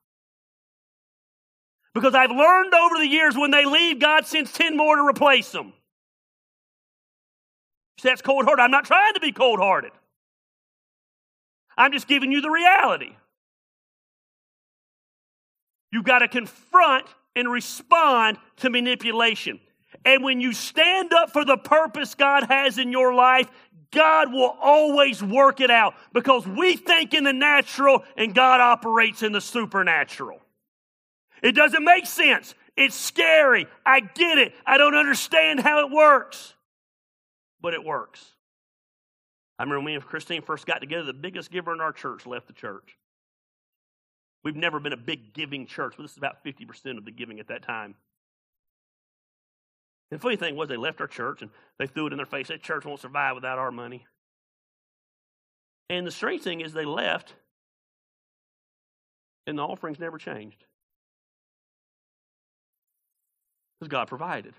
Because I've learned over the years when they leave, God sends 10 more to replace them. See, That's cold hearted. I'm not trying to be cold hearted. I'm just giving you the reality. You've got to confront and respond to manipulation. And when you stand up for the purpose God has in your life, God will always work it out because we think in the natural and God operates in the supernatural. It doesn't make sense. It's scary. I get it. I don't understand how it works. But it works. I remember when Christine first got together, the biggest giver in our church left the church. We've never been a big giving church, but this is about 50% of the giving at that time. The funny thing was, they left our church and they threw it in their face. That church won't survive without our money. And the strange thing is, they left, and the offerings never changed. Because God provided.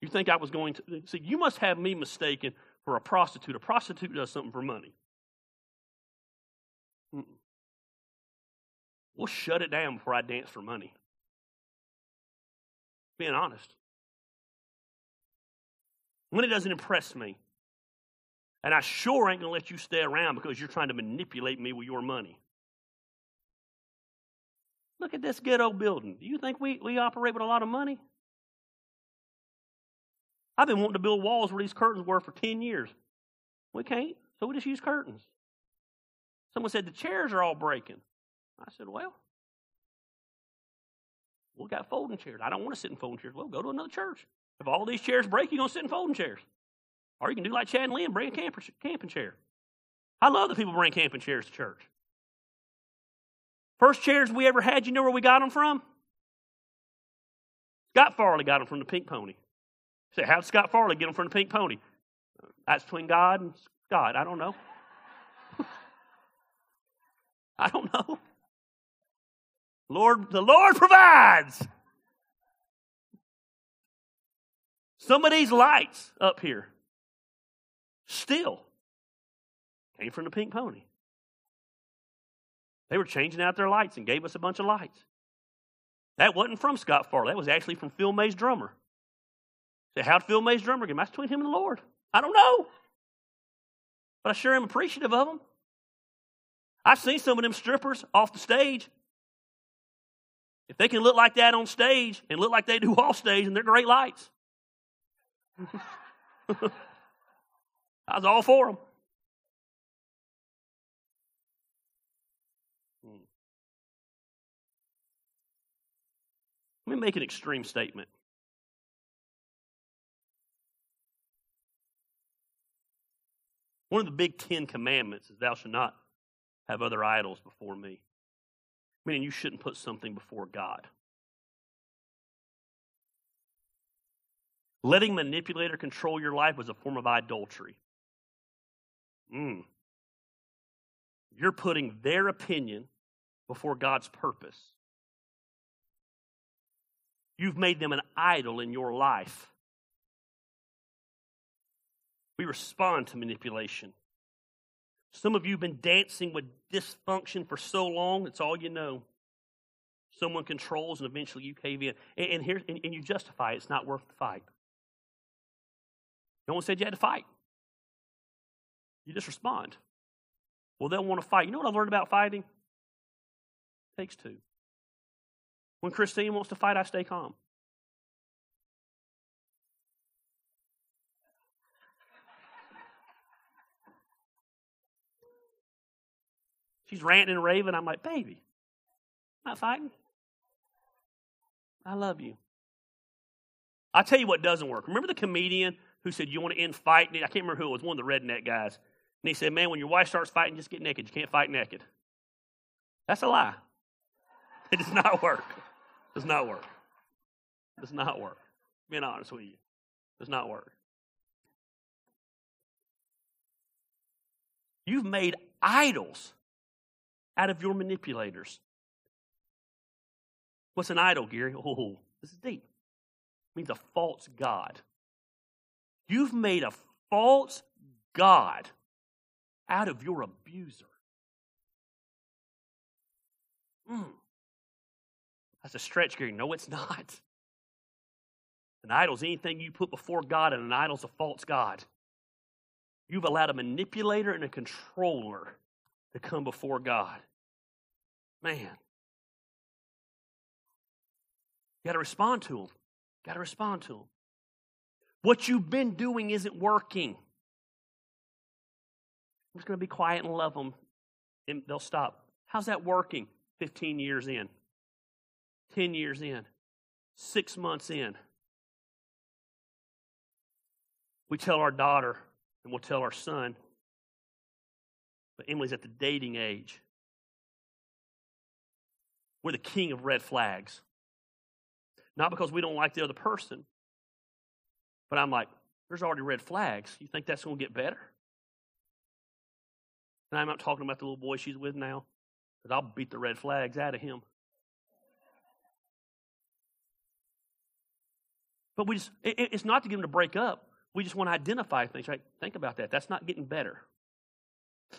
You think I was going to see? You must have me mistaken for a prostitute. A prostitute does something for money. Mm-mm. We'll shut it down before I dance for money. Being honest. Money doesn't impress me. And I sure ain't going to let you stay around because you're trying to manipulate me with your money. Look at this ghetto building. Do you think we, we operate with a lot of money? I've been wanting to build walls where these curtains were for 10 years. We can't, so we just use curtains. Someone said the chairs are all breaking. I said, well, we got folding chairs. I don't want to sit in folding chairs. Well, go to another church. If all these chairs break, you're going to sit in folding chairs. Or you can do like Chad and Lynn, bring a camper, camping chair. I love that people bring camping chairs to church. First chairs we ever had, you know where we got them from? Scott Farley got them from the Pink Pony. Say, how did Scott Farley get them from the Pink Pony? That's between God and Scott. I don't know. I don't know. Lord, the Lord provides. Some of these lights up here still came from the Pink Pony. They were changing out their lights and gave us a bunch of lights. That wasn't from Scott Farley. That was actually from Phil May's drummer. Say, how'd Phil May's drummer get? That's between him and the Lord. I don't know. But I sure am appreciative of them. I've seen some of them strippers off the stage. If they can look like that on stage and look like they do off stage, and they're great lights. I was all for them. Hmm. Let me make an extreme statement. One of the big Ten Commandments is, Thou shalt not have other idols before me. Meaning, you shouldn't put something before God. Letting manipulator control your life was a form of idolatry. Mm. You're putting their opinion before God's purpose. You've made them an idol in your life. We respond to manipulation. Some of you have been dancing with dysfunction for so long, it's all you know. Someone controls and eventually you cave in. And, and, here, and, and you justify it. it's not worth the fight. No one said you had to fight. You just respond. Well, they'll want to fight. You know what I've learned about fighting? It takes two. When Christine wants to fight, I stay calm. She's ranting and raving. I'm like, baby, I'm not fighting. I love you. I'll tell you what doesn't work. Remember the comedian who said, You want to end fighting? I can't remember who it was, one of the redneck guys. And he said, Man, when your wife starts fighting, just get naked. You can't fight naked. That's a lie. It does not work. It does not work. It does not work. Being honest with you. It does not work. You've made idols out of your manipulators. What's an idol, Gary? Oh, this is deep. It means a false God. You've made a false God out of your abuser. Mm. That's a stretch, Gary. No, it's not. An idol is anything you put before God, and an idol is a false God. You've allowed a manipulator and a controller to come before God. Man. You got to respond to them. Got to respond to them. What you've been doing isn't working. I'm just going to be quiet and love them, and they'll stop. How's that working 15 years in? 10 years in? six months in, we tell our daughter and we'll tell our son, but Emily's at the dating age. We're the king of red flags. Not because we don't like the other person, but I'm like, there's already red flags. You think that's going to get better? And I'm not talking about the little boy she's with now, because I'll beat the red flags out of him. But we just, it, it's not to get them to break up. We just want to identify things, right? Think about that. That's not getting better.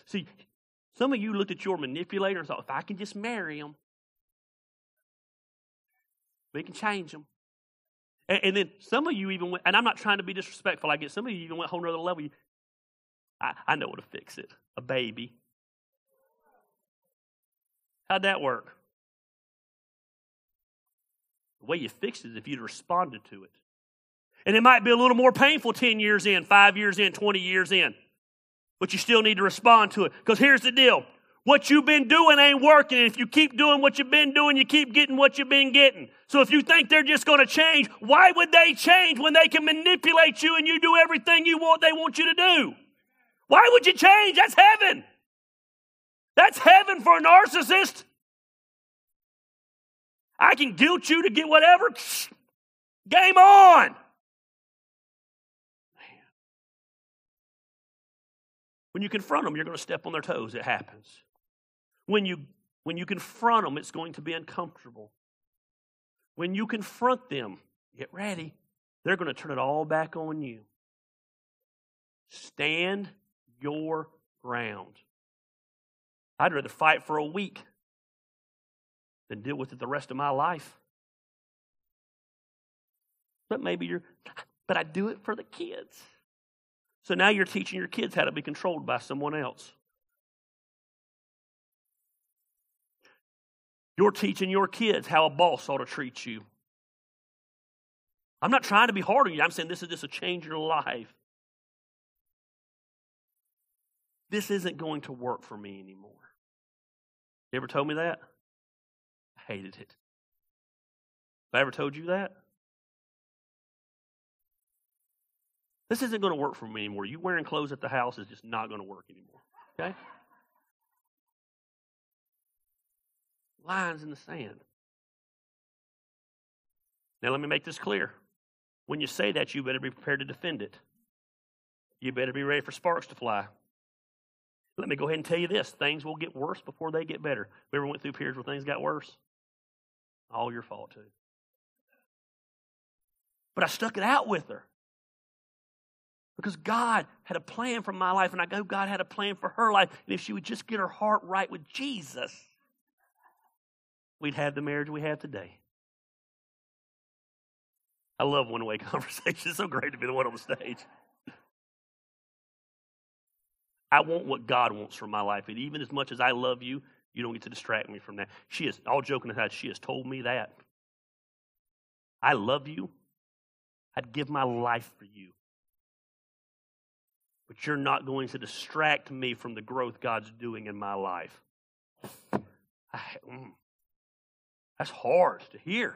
See, some of you looked at your manipulator and thought, if I can just marry him, we can change them. And, and, then some of you even went, and I'm not trying to be disrespectful, I get some of you even went a whole nother level. I, I know what to fix it a baby. How'd that work? The way you fixed it is if you'd responded to it. And it might be a little more painful 10 years in, 5 years in, 20 years in. But you still need to respond to it. Because here's the deal what you've been doing ain't working. And if you keep doing what you've been doing, you keep getting what you've been getting. So if you think they're just going to change, why would they change when they can manipulate you and you do everything you want they want you to do? Why would you change? That's heaven. That's heaven for a narcissist. I can guilt you to get whatever. Game on. When you confront them, you're going to step on their toes. It happens. When you, when you confront them, it's going to be uncomfortable. When you confront them, get ready, they're going to turn it all back on you. Stand your ground. I'd rather fight for a week than deal with it the rest of my life. But maybe you're, but I do it for the kids. So now you're teaching your kids how to be controlled by someone else. You're teaching your kids how a boss ought to treat you. I'm not trying to be hard on you. I'm saying this is just a change in your life. This isn't going to work for me anymore. You ever told me that? I hated it. Have I ever told you that? This isn't going to work for me anymore. You wearing clothes at the house is just not going to work anymore. Okay? Lines in the sand. Now, let me make this clear. When you say that, you better be prepared to defend it. You better be ready for sparks to fly. Let me go ahead and tell you this things will get worse before they get better. We ever went through periods where things got worse? All your fault, too. But I stuck it out with her. Because God had a plan for my life, and I know God had a plan for her life. And if she would just get her heart right with Jesus, we'd have the marriage we have today. I love one way conversations. It's so great to be the one on the stage. I want what God wants for my life. And even as much as I love you, you don't get to distract me from that. She is, all joking aside, she has told me that. I love you. I'd give my life for you but you're not going to distract me from the growth God's doing in my life. I, mm, that's hard to hear.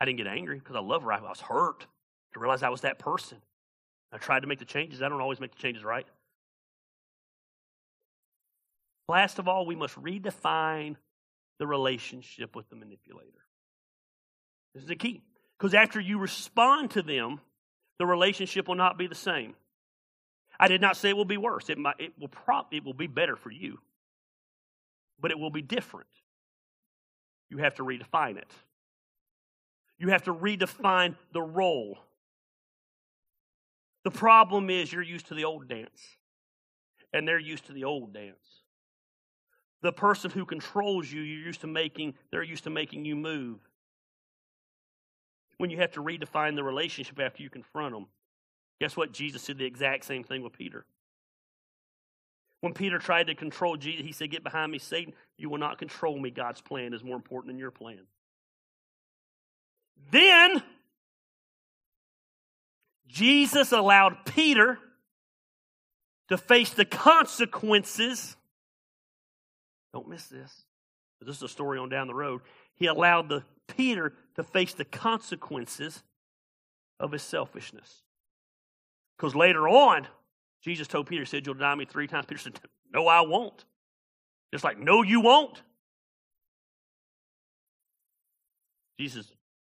I didn't get angry because I love her. I was hurt to realize I was that person. I tried to make the changes. I don't always make the changes right. Last of all, we must redefine the relationship with the manipulator. This is the key. Because after you respond to them, the relationship will not be the same. I did not say it will be worse. It, might, it, will, prop, it will be better for you, but it will be different. You have to redefine it. You have to redefine the role. The problem is you're used to the old dance, and they're used to the old dance. The person who controls you, you're used to making, they're used to making you move. When you have to redefine the relationship after you confront them, Guess what? Jesus did the exact same thing with Peter. When Peter tried to control Jesus, he said, Get behind me, Satan. You will not control me. God's plan is more important than your plan. Then, Jesus allowed Peter to face the consequences. Don't miss this. this is a story on down the road, he allowed the Peter to face the consequences of his selfishness. Because later on, Jesus told Peter, said, You'll deny me three times. Peter said, No, I won't. Just like, No, you won't. Jesus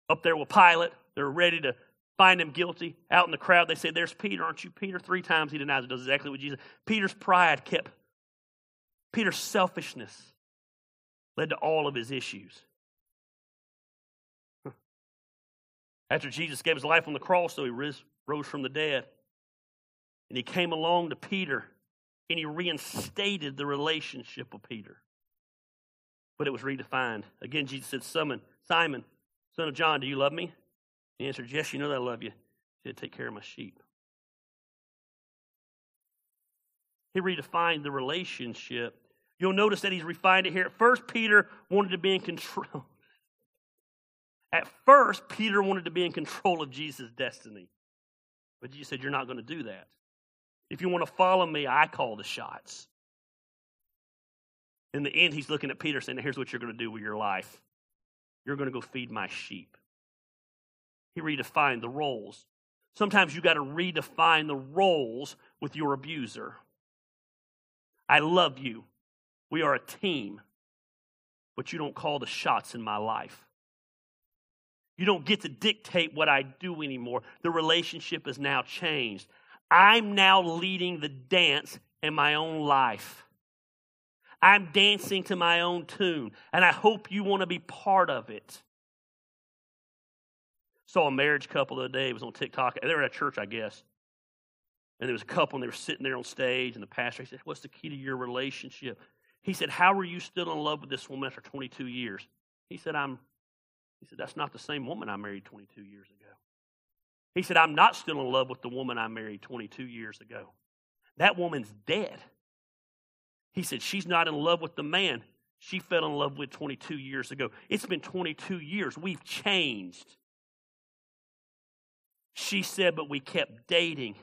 up there with Pilate. They're ready to find him guilty. Out in the crowd, they say, There's Peter, aren't you Peter? Three times he denies it, does exactly what Jesus. Peter's pride kept, Peter's selfishness led to all of his issues. After Jesus gave his life on the cross, so he rose from the dead. And he came along to Peter and he reinstated the relationship with Peter. But it was redefined. Again, Jesus said, Simon, Simon, son of John, do you love me? He answered, Yes, you know that I love you. He said, Take care of my sheep. He redefined the relationship. You'll notice that he's refined it here. At first, Peter wanted to be in control. At first, Peter wanted to be in control of Jesus' destiny. But Jesus said, You're not going to do that. If you want to follow me, I call the shots. In the end, he's looking at Peter saying, Here's what you're going to do with your life you're going to go feed my sheep. He redefined the roles. Sometimes you got to redefine the roles with your abuser. I love you. We are a team, but you don't call the shots in my life. You don't get to dictate what I do anymore. The relationship is now changed. I'm now leading the dance in my own life. I'm dancing to my own tune, and I hope you want to be part of it. Saw a marriage couple the other day. It was on TikTok. They were at a church, I guess. And there was a couple, and they were sitting there on stage, and the pastor he said, What's the key to your relationship? He said, How are you still in love with this woman after 22 years? He said, I'm he said, That's not the same woman I married 22 years ago. He said, I'm not still in love with the woman I married 22 years ago. That woman's dead. He said, She's not in love with the man she fell in love with 22 years ago. It's been 22 years. We've changed. She said, But we kept dating.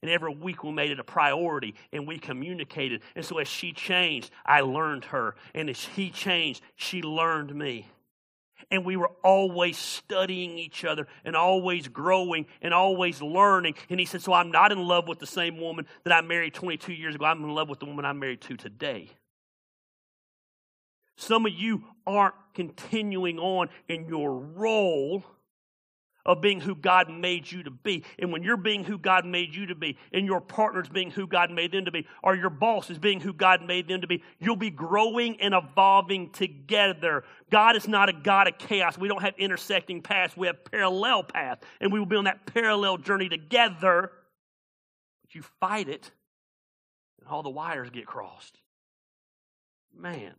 And every week we made it a priority and we communicated. And so as she changed, I learned her. And as he changed, she learned me and we were always studying each other and always growing and always learning. And he said, So I'm not in love with the same woman that I married 22 years ago. I'm in love with the woman I'm married to today. Some of you aren't continuing on in your role of being who God made you to be. And when you're being who God made you to be, and your partner's being who God made them to be, or your boss is being who God made them to be, you'll be growing and evolving together. God is not a God of chaos. We don't have intersecting paths, we have parallel paths. And we will be on that parallel journey together. But you fight it, and all the wires get crossed. Man.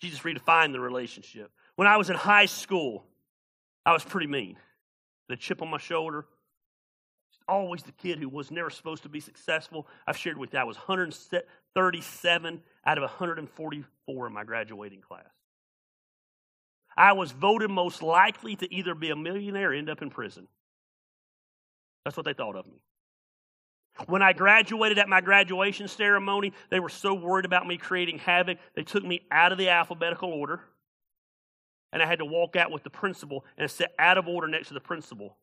Jesus redefined the relationship. When I was in high school, I was pretty mean. The chip on my shoulder. Always the kid who was never supposed to be successful. I've shared with you, I was 137 out of 144 in my graduating class. I was voted most likely to either be a millionaire or end up in prison. That's what they thought of me. When I graduated at my graduation ceremony, they were so worried about me creating havoc, they took me out of the alphabetical order and I had to walk out with the principal and sit out of order next to the principal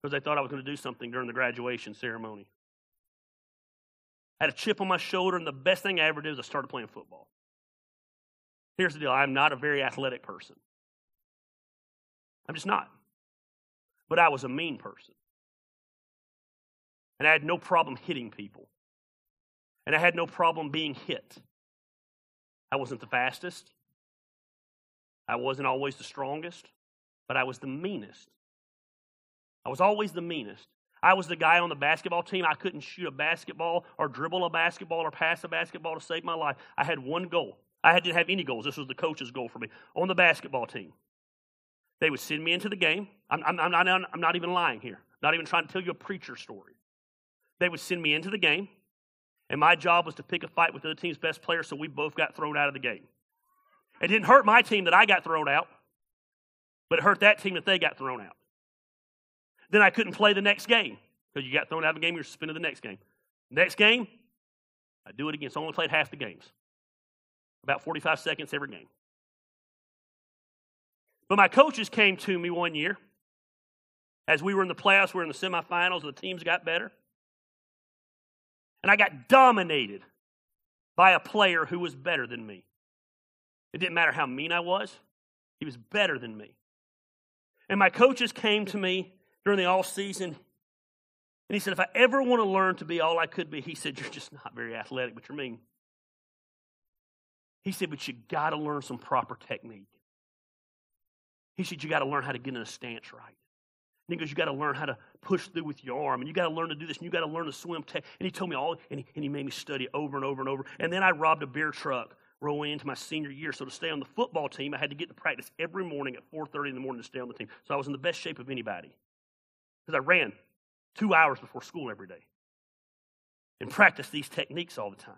because they thought I was going to do something during the graduation ceremony. I had a chip on my shoulder, and the best thing I ever did was I started playing football. Here's the deal I'm not a very athletic person. I'm just not. But I was a mean person. And I had no problem hitting people. And I had no problem being hit. I wasn't the fastest. I wasn't always the strongest, but I was the meanest. I was always the meanest. I was the guy on the basketball team. I couldn't shoot a basketball or dribble a basketball or pass a basketball to save my life. I had one goal. I didn't have any goals. This was the coach's goal for me on the basketball team. They would send me into the game. I'm, I'm, I'm, not, I'm not even lying here, not even trying to tell you a preacher story. They would send me into the game, and my job was to pick a fight with the other team's best player so we both got thrown out of the game. It didn't hurt my team that I got thrown out, but it hurt that team that they got thrown out. Then I couldn't play the next game because you got thrown out of the game, you're suspended the next game. Next game, I do it again. So I only played half the games. about 45 seconds every game. But my coaches came to me one year as we were in the playoffs, we were in the semifinals, the teams got better. And I got dominated by a player who was better than me. It didn't matter how mean I was, he was better than me. And my coaches came to me during the all season, and he said, If I ever want to learn to be all I could be, he said, You're just not very athletic, but you're mean. He said, But you got to learn some proper technique. He said, You got to learn how to get in a stance right. And he goes, You got to learn how to push through with your arm, and you got to learn to do this, and you got to learn to swim. Tech. And he told me all, and he, and he made me study over and over and over. And then I robbed a beer truck rolling into my senior year. So to stay on the football team, I had to get to practice every morning at 4.30 in the morning to stay on the team. So I was in the best shape of anybody. Because I ran two hours before school every day and practiced these techniques all the time.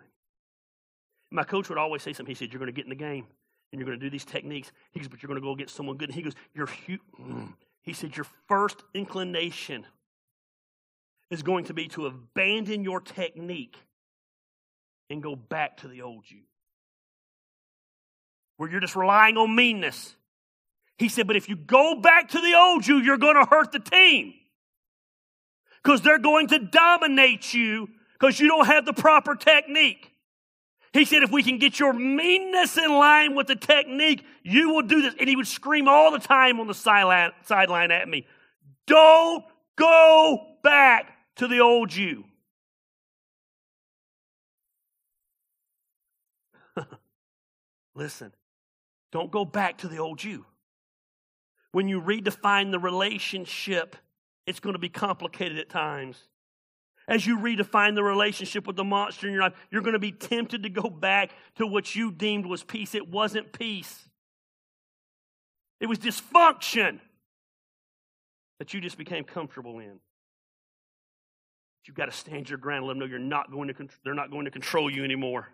My coach would always say something. He said, You're going to get in the game and you're going to do these techniques. He goes, But you're going to go against someone good. And he goes, Your he said, Your first inclination is going to be to abandon your technique and go back to the old you, where you're just relying on meanness. He said, But if you go back to the old you, you're going to hurt the team because they're going to dominate you because you don't have the proper technique. He said, if we can get your meanness in line with the technique, you will do this. And he would scream all the time on the sideline, sideline at me, don't go back to the old you. Listen, don't go back to the old you. When you redefine the relationship, it's going to be complicated at times. As you redefine the relationship with the monster in your life, you're going to be tempted to go back to what you deemed was peace. It wasn't peace, it was dysfunction that you just became comfortable in. But you've got to stand your ground and let them know you're not going to, they're not going to control you anymore.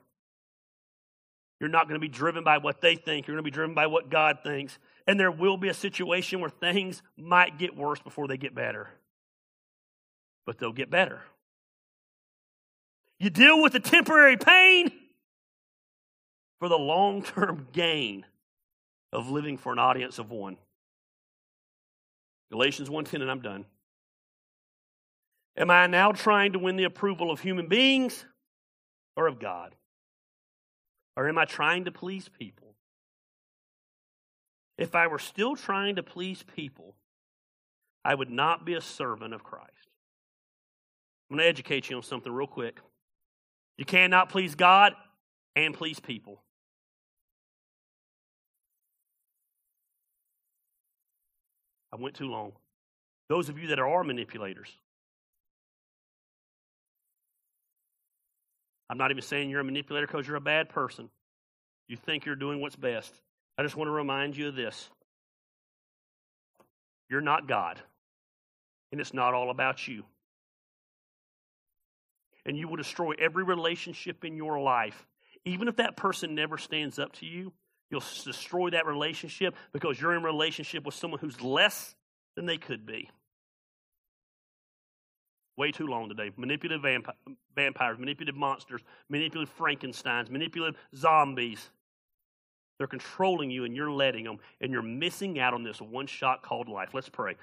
You're not going to be driven by what they think. You're going to be driven by what God thinks. And there will be a situation where things might get worse before they get better. But they'll get better. You deal with the temporary pain for the long term gain of living for an audience of one. Galatians 1:10 and I'm done. Am I now trying to win the approval of human beings or of God? Or am I trying to please people? If I were still trying to please people, I would not be a servant of Christ. I'm going to educate you on something real quick. You cannot please God and please people. I went too long. Those of you that are manipulators, I'm not even saying you're a manipulator because you're a bad person. You think you're doing what's best. I just want to remind you of this. You're not God, and it's not all about you and you will destroy every relationship in your life. Even if that person never stands up to you, you'll destroy that relationship because you're in relationship with someone who's less than they could be. Way too long today. Manipulative vamp- vampires, manipulative monsters, manipulative Frankensteins, manipulative zombies. They're controlling you and you're letting them, and you're missing out on this one shot called life. Let's pray.